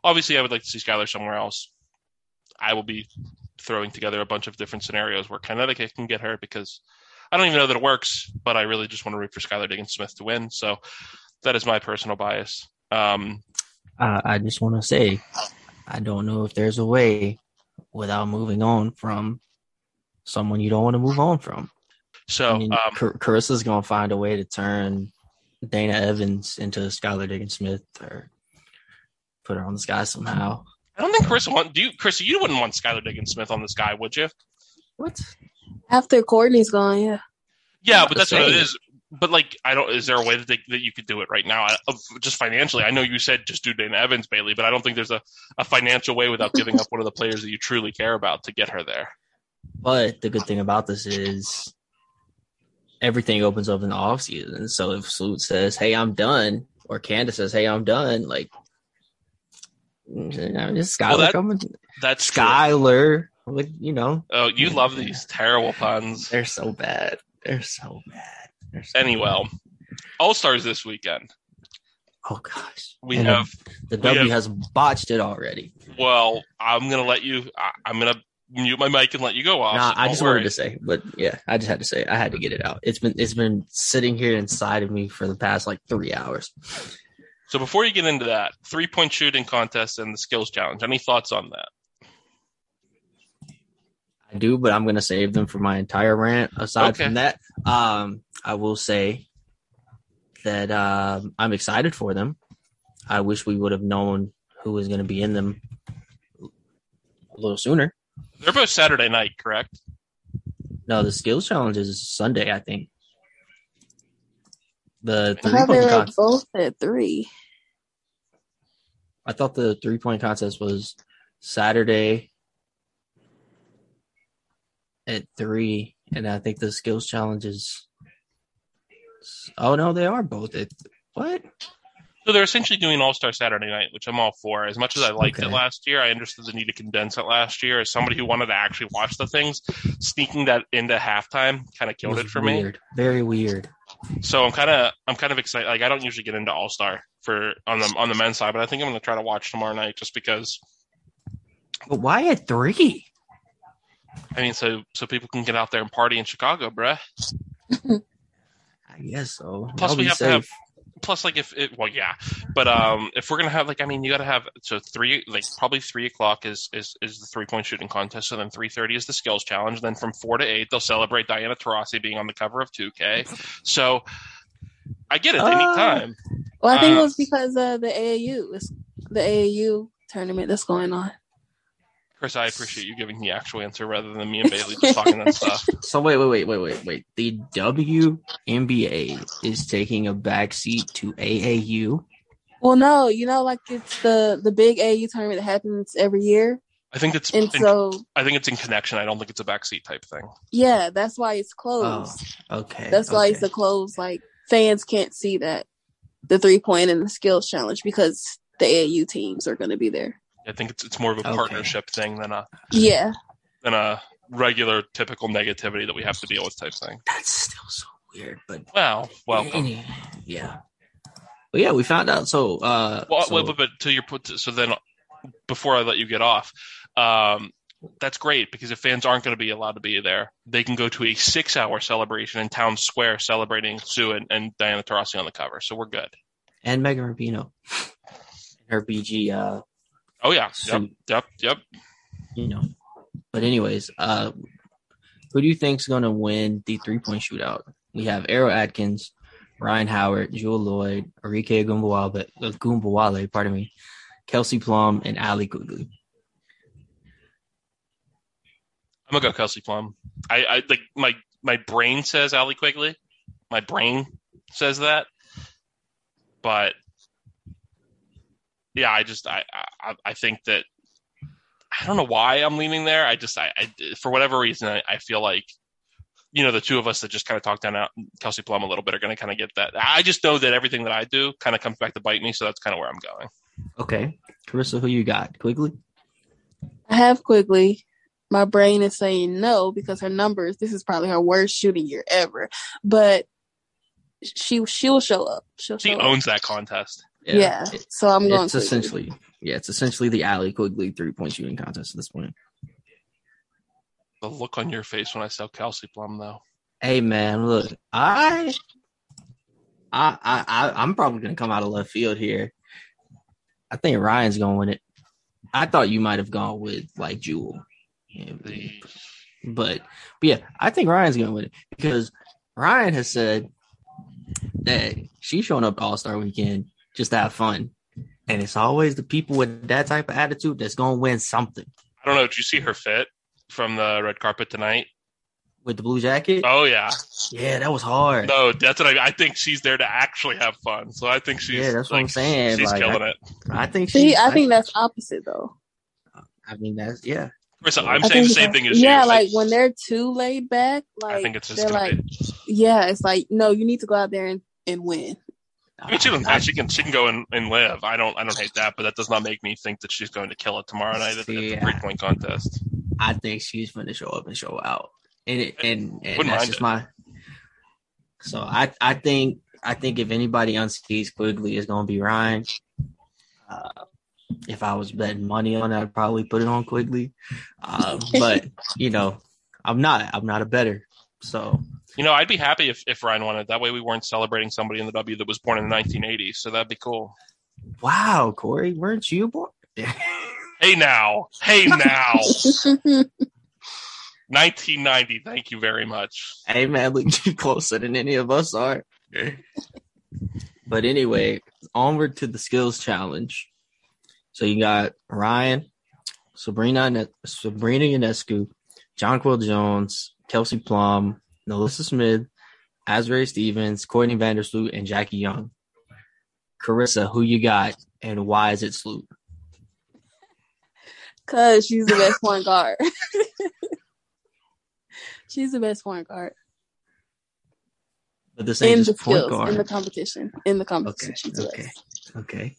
obviously, I would like to see Skylar somewhere else. I will be throwing together a bunch of different scenarios where Connecticut can get her because I don't even know that it works, but I really just want to root for Skylar Diggins Smith to win. So that is my personal bias. Um, uh, I just want to say, I don't know if there's a way without moving on from someone you don't want to move on from. So I mean, um, Car- Karissa's gonna find a way to turn Dana Evans into Skylar Diggins Smith or put her on the sky somehow. I don't think Chris want. Do you, Chris? You wouldn't want Skylar Diggins Smith on this guy, would you? What? After Courtney's gone, yeah. Yeah, but that's what it same. is. But like, I don't. Is there a way that they, that you could do it right now, I, just financially? I know you said just do Dana Evans, Bailey, but I don't think there's a, a financial way without giving up one of the players that you truly care about to get her there. But the good thing about this is everything opens up in the off season. So if Salute says, "Hey, I'm done," or Candace says, "Hey, I'm done," like you know, just Skylar Well, that- coming, That's like you know, Oh, you love these terrible puns. they're so bad. They're so bad. They're so Anyway, All Stars this weekend. Oh gosh, We And have. the we W have- has botched it already. Well, I'm gonna let you. I, I'm gonna mute my mic and let you go off. Nah, so I just worry. wanted to say, but yeah, I just had to say, I had to get it out. It's been it's been sitting here inside of me for the past like three hours. So before you get into that, three point shooting contest and the skills challenge. Any thoughts on that? I do, but I'm gonna save them for my entire rant. Aside Okay. from that, um, I will say that um, I'm excited for them. I wish we would have known who was gonna be in them a little sooner. They're both Saturday night, correct? No, the skills challenge is Sunday, I think. The three point were contest. both at three. I thought the three point contest was Saturday at three, and I think the skills challenge is. Oh no, they are both at what? So they're essentially doing All Star Saturday night, which I'm all for. As much as I liked it last year, I understood the need to condense it last year. As somebody who wanted to actually watch the things, sneaking that into halftime kind of killed was it for me. Very weird. So I'm kind of I'm kind of excited. Like I don't usually get into All Star for on the on the men's side, but I think I'm going to try to watch tomorrow night just because. But why at three? I mean, so so people can get out there and party in Chicago, bruh. I guess so. Plus, Y'all we have to have. Plus, like if it, well, yeah, but um, if we're gonna have like, I mean, you got to have so three, like probably three o'clock is is is the three point shooting contest. So then three thirty is the skills challenge. Then from four to eight, they'll celebrate Diana Taurasi being on the cover of two K. So I get it; Uh, time. Well, I think Uh, it was because of the AAU. It's the AAU tournament that's going on. Chris, I appreciate you giving the actual answer rather than me and Bailey just talking that stuff. So wait, wait, wait, wait, wait, wait. The WNBA is taking a backseat to AAU. Well, no, you know, like it's the the big AAU tournament that happens every year, I think it's and in, so I think it's in connection. I don't think it's a backseat type thing. yeah, that's why it's Oh, closed. okay. that's why okay. it's a closed. Like fans can't see that the three point and the skills challenge because the AAU teams are going to be there. I think it's it's more of a Okay. partnership thing than a Yeah, than a regular typical negativity that we have to deal with type thing. That's still so weird, but Well, welcome. Any- Yeah. But yeah, we found out. So, uh, Well, so- wait, but, but to your put, so then before I let you get off, um, that's great because if fans aren't going to be allowed to be there, they can go to a six-hour celebration in Town Square celebrating Sue and, and Diana Taurasi on the cover. So we're good. and Megan Rapinoe, her BG, uh, Oh yeah, yep, yep, yep. you know. But anyways, uh, who do you think's gonna win the three point shootout? We have Ariel Atkins, Rhyne Howard, Jewell Loyd, Arike Ogunbowale, uh, Ogunbowale, pardon me, Kelsey Plum, and Allie Quigley. I'm gonna go Kelsey Plum. I, I like my my brain says Allie Quigley. My brain says that, but yeah, I just I I, I think that I don't know why I'm leaning there. I just I, I for whatever reason I, I feel like you know the two of us that just kind of talked down out Kelsey Plum a little bit are going to kind of get that. I just know that everything that I do kind of comes back to bite me, so that's kind of where I'm going. Okay, Karissa, who you got? Quigley. I have Quigley. My brain is saying no because her numbers. This is probably her worst shooting year ever, but she she will show up. She'll She show up. owns that contest. Yeah, it- so I'm going. To It's Quigley. essentially yeah, it's essentially the Allie Quigley three point shooting contest at this point. The look on your face when I saw Kelsey Plum, though. Hey man, look, I, I, I, I I'm probably gonna come out of left field here. I think Rhyne's gonna win it. I thought you might have gone with like Jewell. Yeah, but, but yeah, I think Rhyne's gonna win it because Rhyne has said that she's showing up All Star Weekend just to have fun, and it's always the people with that type of attitude that's gonna win something. I don't know. Did you see her fit from the red carpet tonight? With the blue jacket, Oh yeah. yeah, that was hard. No, that's what I. I think she's there to actually have fun. So I think she's. Yeah, that's what I'm saying, She's like, killing I- it. I think See, she. I think that's opposite though. I mean, that's yeah. Listen, I'm I saying the same thing as yeah, you. like when they're too laid back, like I think it's just they're like, be. yeah, it's like no, you need to go out there and, and win. I mean, she doesn't. she can. She can go and, and live. I don't. I don't hate that, but that does not make me think that she's going to kill it tomorrow night at, at the three point contest. I think she's going to show up and show out, and it, and, and Wouldn't that's just it. my. So I I think I think if anybody unsees Quigley, it's going to be Rhyne. Uh, if I was betting money on it, I'd probably put it on Quigley, uh, but you know, I'm not. I'm not a better. So You know, I'd be happy if, if Rhyne won it. That way, we weren't celebrating somebody in the W that was born in the 1980s. So that'd be cool. wow, Corey, weren't you born? Hey now, hey now, 1990. Thank you very much. Hey man, look you closer than any of us are. but anyway, onward to the skills challenge. So you got Rhyne, Sabrina, Ne- Sabrina Ionescu, Jonquel Jones, Kelsey Plum, NaLyssa Smith, Azurá Stevens, Courtney Vandersloot, and Jackie Young. Karissa, who you got, and why is it Sloot? Cause she's the best point guard. she's the best point guard But this ain't in the just point skills guard. in the competition. In the competition, okay, okay, best. okay.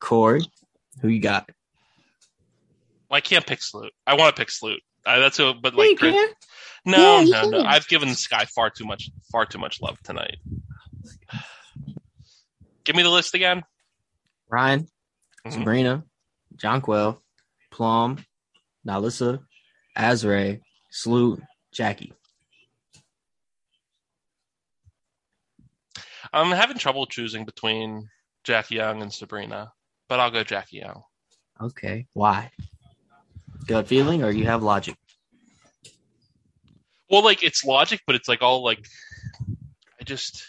Corey, who you got? Well, I can't pick Sloot. I want to pick Sloot. Uh, that's a, but like, Chris- can. no, Yeah, you no, no. can. I've given Sky far too much, far too much love tonight. Give me the list again. Rhyne, Mhm. Sabrina, Jonquel, Plum, NaLyssa, Azurá, Sloot, Jackie. I'm having trouble choosing between Jackie Young and Sabrina, but I'll go Jackie Young. Okay. Why? Gut feeling or you have logic? Well, like it's logic, but it's like all like I just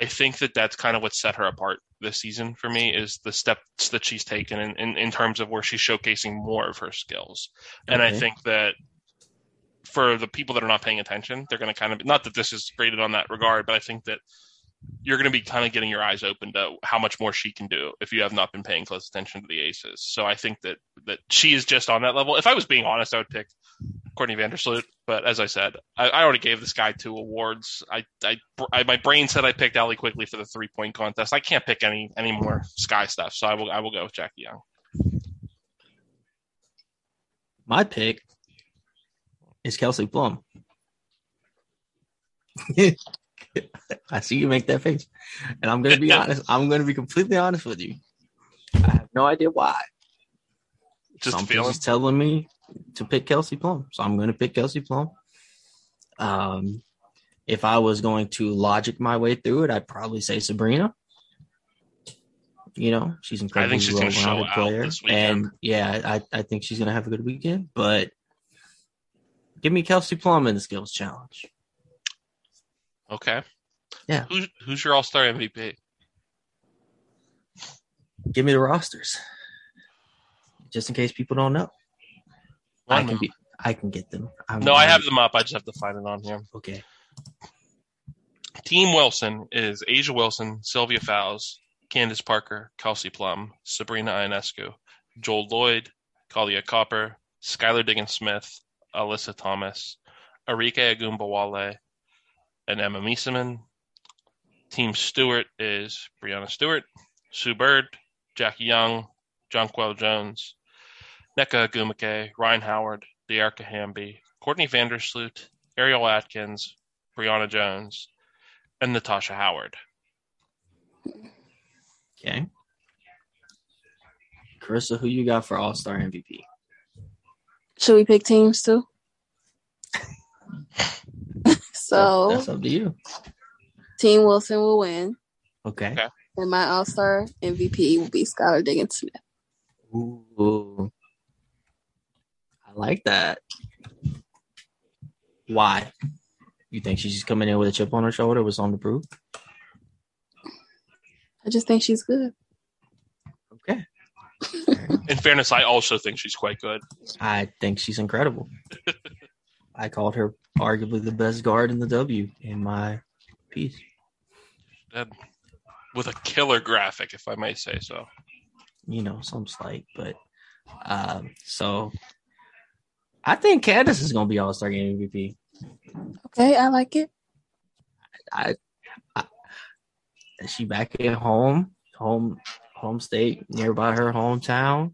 I think that that's kind of what set her apart this season for me is the steps that she's taken in, in, in terms of where she's showcasing more of her skills. And I think that for the people that are not paying attention, they're going to kind of not that this is graded on that regard, but I think that you're going to be kind of getting your eyes open to how much more she can do if you have not been paying close attention to the aces. So I think that that she is just on that level. If I was being honest, I would pick Courtney Vandersloot. But as I said, I, I already gave this guy two awards. I, I, I my brain said I picked Allie Quigley for the three point contest. I can't pick any any more Sky stuff, so I will I will go with Jackie Young. My pick is Kelsey Plum. I see you make that face. And I'm gonna be honest. I'm gonna be completely honest with you. I have no idea why. Just Something's feeling. just telling me to pick Kelsey Plum. So I'm gonna pick Kelsey Plum. Um if I was going to logic my way through it, I'd probably say Sabrina. You know, she's incredibly she's gonna show well-rounded out player, this weekend. and yeah, I, I think she's gonna have a good weekend. But give me Kelsey Plum in the skills challenge. Okay. Yeah. Who's who's your All Star MVP? Give me the rosters, just in case people don't know. I can be, I can get them. I'm, No, I have them up. I just have to find it on here. Okay, Team Wilson is A'ja Wilson, Sylvia Fowles, Candace Parker, Kelsey Plum, Sabrina Ionescu, Jewell Loyd, Kahleah Copper, Skylar Diggins Smith, Alyssa Thomas, Arike Ogunbowale, and Emma Meesseman. Team Stewart is Breanna Stewart, Sue Bird, Jackie Young, Jonquel Jones, Nneka Ogwumike, Rhyne Howard, Dearica Hamby, Courtney Vandersloot, Ariel Atkins, Brionna Jones, and Natasha Howard. okay. Karissa, who you got for All Star MVP? Should we pick teams too? so that's up to you. Team Wilson will win, Okay. Okay. and my All Star MVP will be Skylar Diggins Smith. Ooh. I like that. Why? You think she's just coming in with a chip on her shoulder Was on the prove? I just think she's good. Okay. In fairness, I also think she's quite good. I think she's incredible. I called her arguably the best guard in the W in my piece. And with a killer graphic, if I may say so. You know, some slight, but um, so I think Candace is gonna be All Star Game MVP. Okay, I like it. I, I is she back at home, home, home state, nearby her hometown.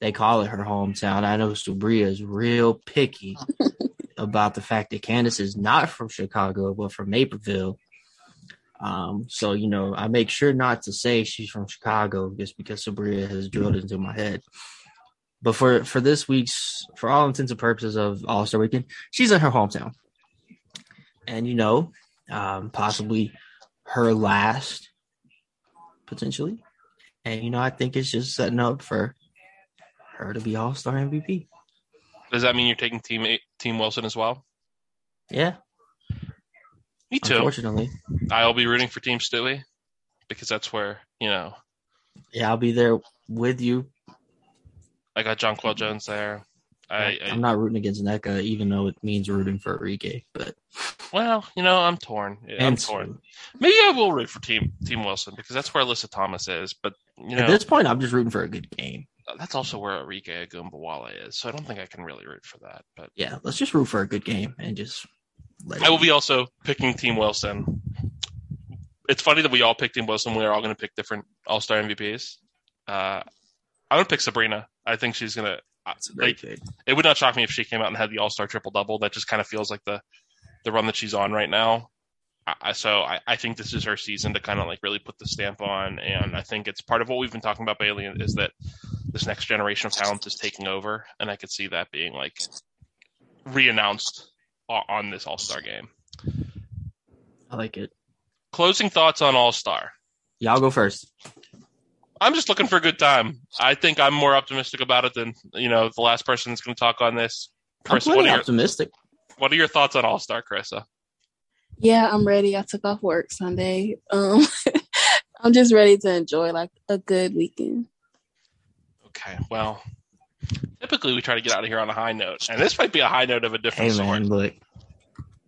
They call it her hometown. I know Sabria is real picky about the fact that Candace is not from Chicago, but from Naperville. Um, so you know, I make sure not to say she's from Chicago just because Sabria has drilled into my head. But for for this week's, for all intents and purposes of All Star Weekend, she's in her hometown, and you know, um, possibly her last, potentially. And you know, I think it's just setting up for her to be All Star MVP. Does that mean you're taking Team Team Wilson as well? Yeah, Me too. unfortunately. I'll be rooting for Team Stewie because that's where you know Yeah, I'll be there with you. I got Jonquel Jones there. I, I'm not rooting against Nneka, even though it means rooting for Arike. But well, you know, I'm torn. I'm torn. Maybe I will root for Team Team Wilson because that's where Alyssa Thomas is. But you know, at this point, I'm just rooting for a good game. That's also where Arike Ogunbowale is. So I don't think I can really root for that. But Yeah, let's just root for a good game and just let I will be also picking Team Wilson. It's funny that we all picked Team Wilson. We're all going to pick different All Star MVPs. Uh, I'm going to pick Sabrina. I think she's going to. It's a great Like, it would not shock me if she came out and had the All Star triple double. That just kind of feels like the the run that she's on right now. I, I- so I, I think this is her season to kind of like really put the stamp on, and I think it's part of what we've been talking about, Bailey, is that this next generation of talent is taking over, and I could see that being like re-announced on this All Star game. I like it. Closing thoughts on All Star. Yeah, I'll go first. I'm just looking for a good time. I think I'm more optimistic about it than you know the last person that's going to talk on this. I'm what plenty are your optimistic. what are your thoughts on All Star, Karissa? Yeah, I'm ready. I took off work Sunday. Um, I'm just ready to enjoy like a good weekend. Okay, well, typically we try to get out of here on a high note, and this might be a high note of a Hey different sort. man, look,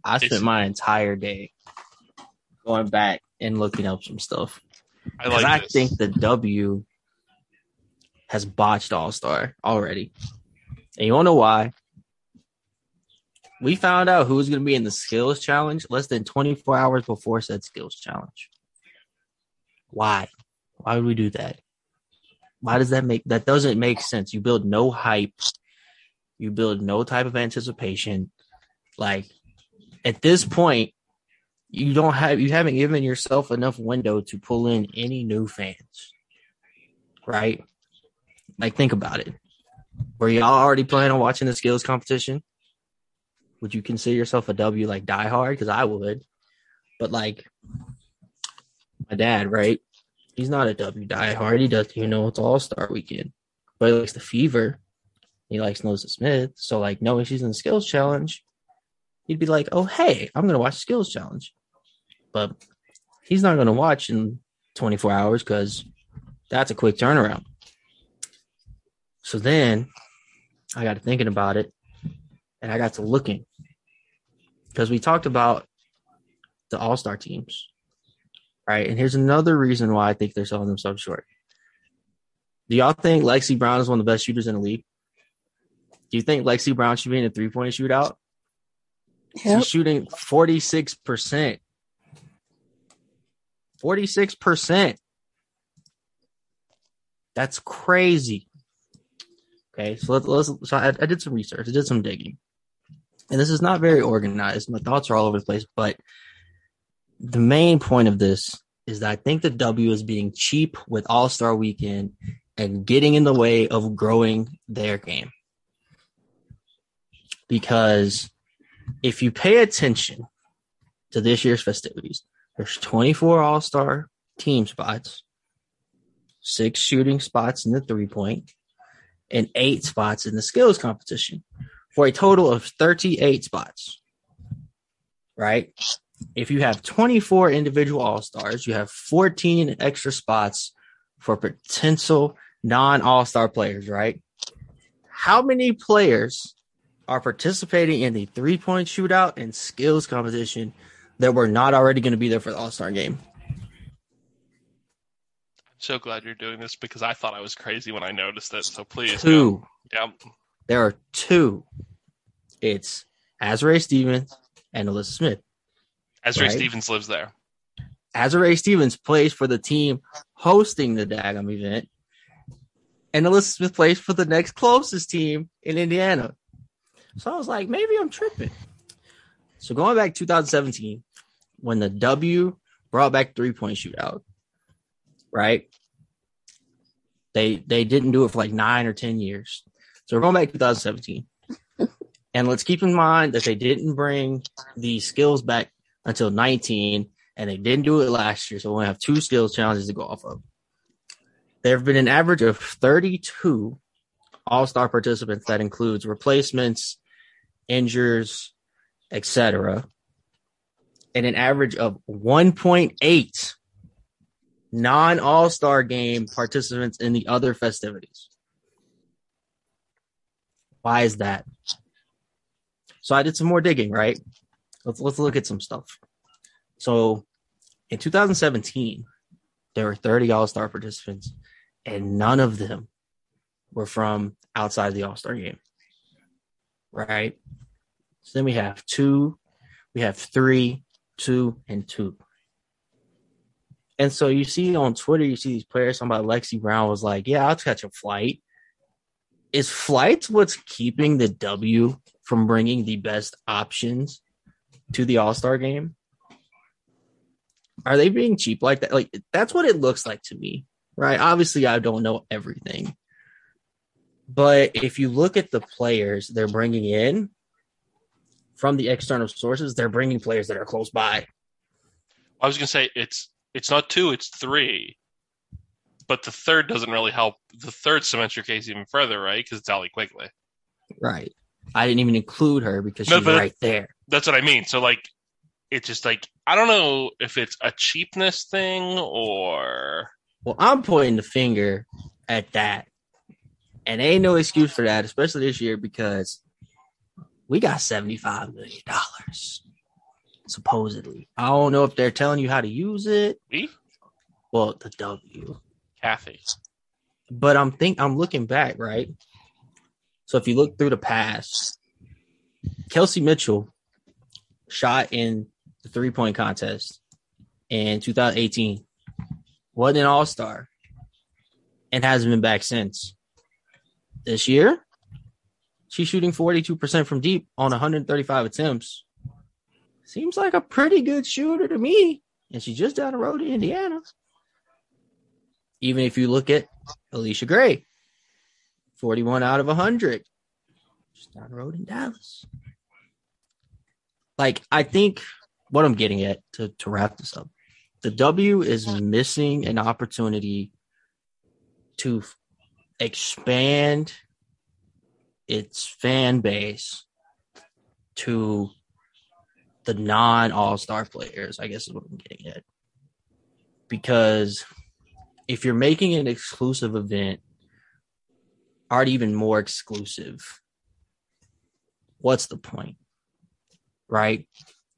I It's- spent my entire day going back and looking up some stuff I like I this. think the W has botched All Star already, and you want to know why? We found out who was going to be in the skills challenge less than 24 hours before said skills challenge. Why? Why would we do that? Why does that make that doesn't make sense? You build no hype. You build no type of anticipation. Like at this point, you don't have you haven't given yourself enough window to pull in any new fans. Right? Like think about it. Were y'all already planning on watching the skills competition? Would you consider yourself a W like die hard? Because I would. But like my dad, right? He's not a W die hard. He doesn't even know it's all star weekend. But he likes the fever. He likes NaLyssa Smith. So like knowing she's in the skills challenge, he'd be like, Oh hey, I'm gonna watch skills challenge. But he's not gonna watch in 24 hours because that's a quick turnaround. So then I got to thinking about it and I got to looking because we talked about the all star teams, right? And here's another reason why I think they're selling themselves short. Do y'all think Lexie Brown is one of the best shooters in the league? Do you think Lexie Brown should be in a three point shootout? Yep. She's shooting 46%. 46%. That's crazy. Okay, so let's, let's so I, I did some research, I did some digging. And this is not very organized. My thoughts are all over the place, but the main point of this is that I think the W is being cheap with All Star Weekend and getting in the way of growing their game. Because if you pay attention to this year's festivities, there's 24 All Star team spots, six shooting spots in the three point, and eight spots in the skills competition for a total of 38 spots. Right? If you have 24 individual all stars, you have 14 extra spots for potential non all star players, right? How many players are participating in the three point shootout and skills competition that were not already going to be there for the all star game? I'm so glad you're doing this because I thought I was crazy when I noticed it. So please, Two. go. Yeah. There are two. It's Azurá Stevens and NaLyssa Smith. Azurá Right. Stevens lives there. Azurá Stevens plays for the team hosting the Dagum event, and NaLyssa Smith plays for the next closest team in Indiana. So I was like, maybe I'm tripping. So going back 2017, when the W brought back three point shootout, right? They they didn't do it for like nine or ten years. So we're going back to 2017. and let's keep in mind that they didn't bring the skills back until 19, and they didn't do it last year. So we only have two skills challenges to go off of. There have been an average of 32 all star participants that includes replacements, injures, etc. And an average of 1.8 non all star game participants in the other festivities. Why is that? So I did some more digging, right? Let's let's look at some stuff. So in 2017, there were 30 All-Star participants, and none of them were from outside the All-Star game. Right? So then we have two, we have three, two, and two. And so you see on Twitter, you see these players about Lexie Brown was like, Yeah, I'll catch a flight. Is flights what's keeping the W from bringing the best options to the All Star game? Are they being cheap like that? Like, that's what it looks like to me, right? Obviously, I don't know everything. But if you look at the players they're bringing in from the external sources, they're bringing players that are close by. I was gonna say it's it's not two, it's three. But the third doesn't really help. The third cements your case even further, right? Because it's Allie Quigley. Right. I didn't even include her because No, she's right there. That's what I mean. So like, it's just like I don't know if it's a cheapness thing or Well, I'm pointing the finger at that. And ain't no excuse for that, especially this year, because we got $75 million, supposedly. I don't know if they're telling you how to use it. we Well, the W. Cathy. But I'm think I'm looking back, right? So if you look through the past, Kelsey Mitchell shot in the three point contest in 2018, wasn't an all star, and hasn't been back since. This year, she's shooting 42% from deep on 135 attempts. Seems like a pretty good shooter to me. And she's just down the road in Indiana. Even if you look at Allisha Gray, 41 out of 100. Just down the road in Dallas. Like, I think what I'm getting at to, to wrap this up, the W is missing an opportunity to f- expand its fan base to the non all star players, I guess is what I'm getting at. Because if you're making an exclusive event, art even more exclusive, what's the point? Right?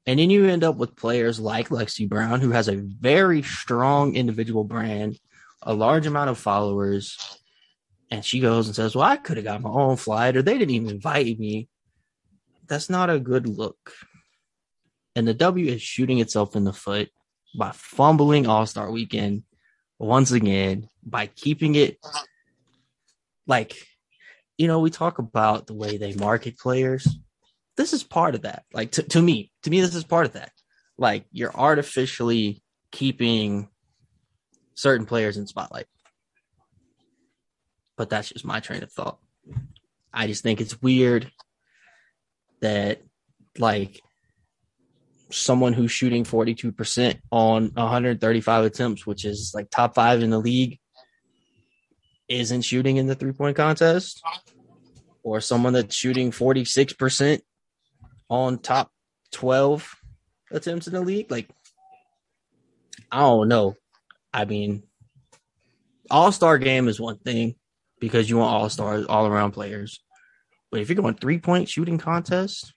And then you end up with players like Lexie Brown, who has a very strong individual brand, a large amount of followers, and she goes and says, Well, I could have got my own flight, or they didn't even invite me. That's not a good look. And the W is shooting itself in the foot by fumbling All Star weekend once again by keeping it like you know we talk about the way they market players this is part of that. Like to, to me to me this is part of that. Like you're artificially keeping certain players in spotlight. But that's just my train of thought. I just think it's weird that like someone who's shooting 42% on 135 attempts, which is like top five in the league, isn't shooting in the three point contest, or someone that's shooting 46% on top 12 attempts in the league. Like, I don't know. I mean, all star game is one thing because you want all stars, all around players. But if you're going three point shooting contest,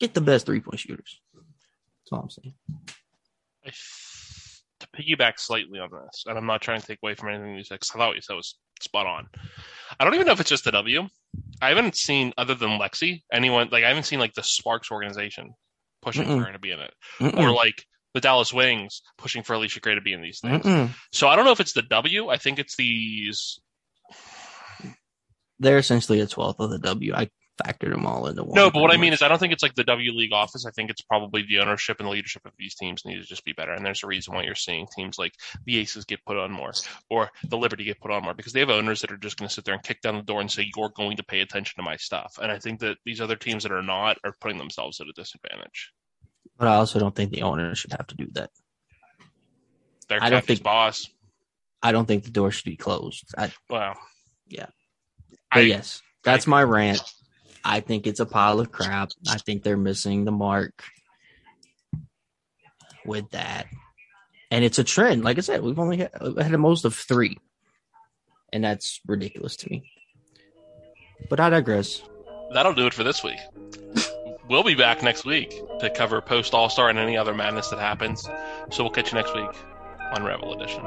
get the best three point shooters. That's all I'm saying. I f- to piggyback slightly on this, and I'm not trying to take away from anything you said, 'cause I thought you said was spot on. I don't even know if it's just a W. I haven't seen, other than Lexie, anyone, like, I haven't seen, like, the Sparks organization pushing Mm-mm. for her to be in it, Mm-mm. or, like, the Dallas Wings pushing for Allisha Gray to be in these things. Mm-mm. So I don't know if it's the W. I think it's these. They're essentially a twelfth of the W. I factored them all into one. No, but what I mean is, I don't think it's like the W League office. I think it's probably the ownership and the leadership of these teams need to just be better. And there's a reason why you're seeing teams like the Aces get put on more or the Liberty get put on more because they have owners that are just going to sit there and kick down the door and say, you're going to pay attention to my stuff. And I think that these other teams that are not are putting themselves at a disadvantage. but I also don't think the owner should have to do that. They're I don't think- boss. I don't think the door should be closed. I, Wow. Yeah. I, but yes, that's my rant. I think it's a pile of crap. I think they're missing the mark with that. And it's a trend. Like I said, we've only had, had a most of three. And that's ridiculous to me. But I digress. That'll do it for this week. we'll be back next week to cover post All Star and any other madness that happens. So we'll catch you next week on Rebel Edition.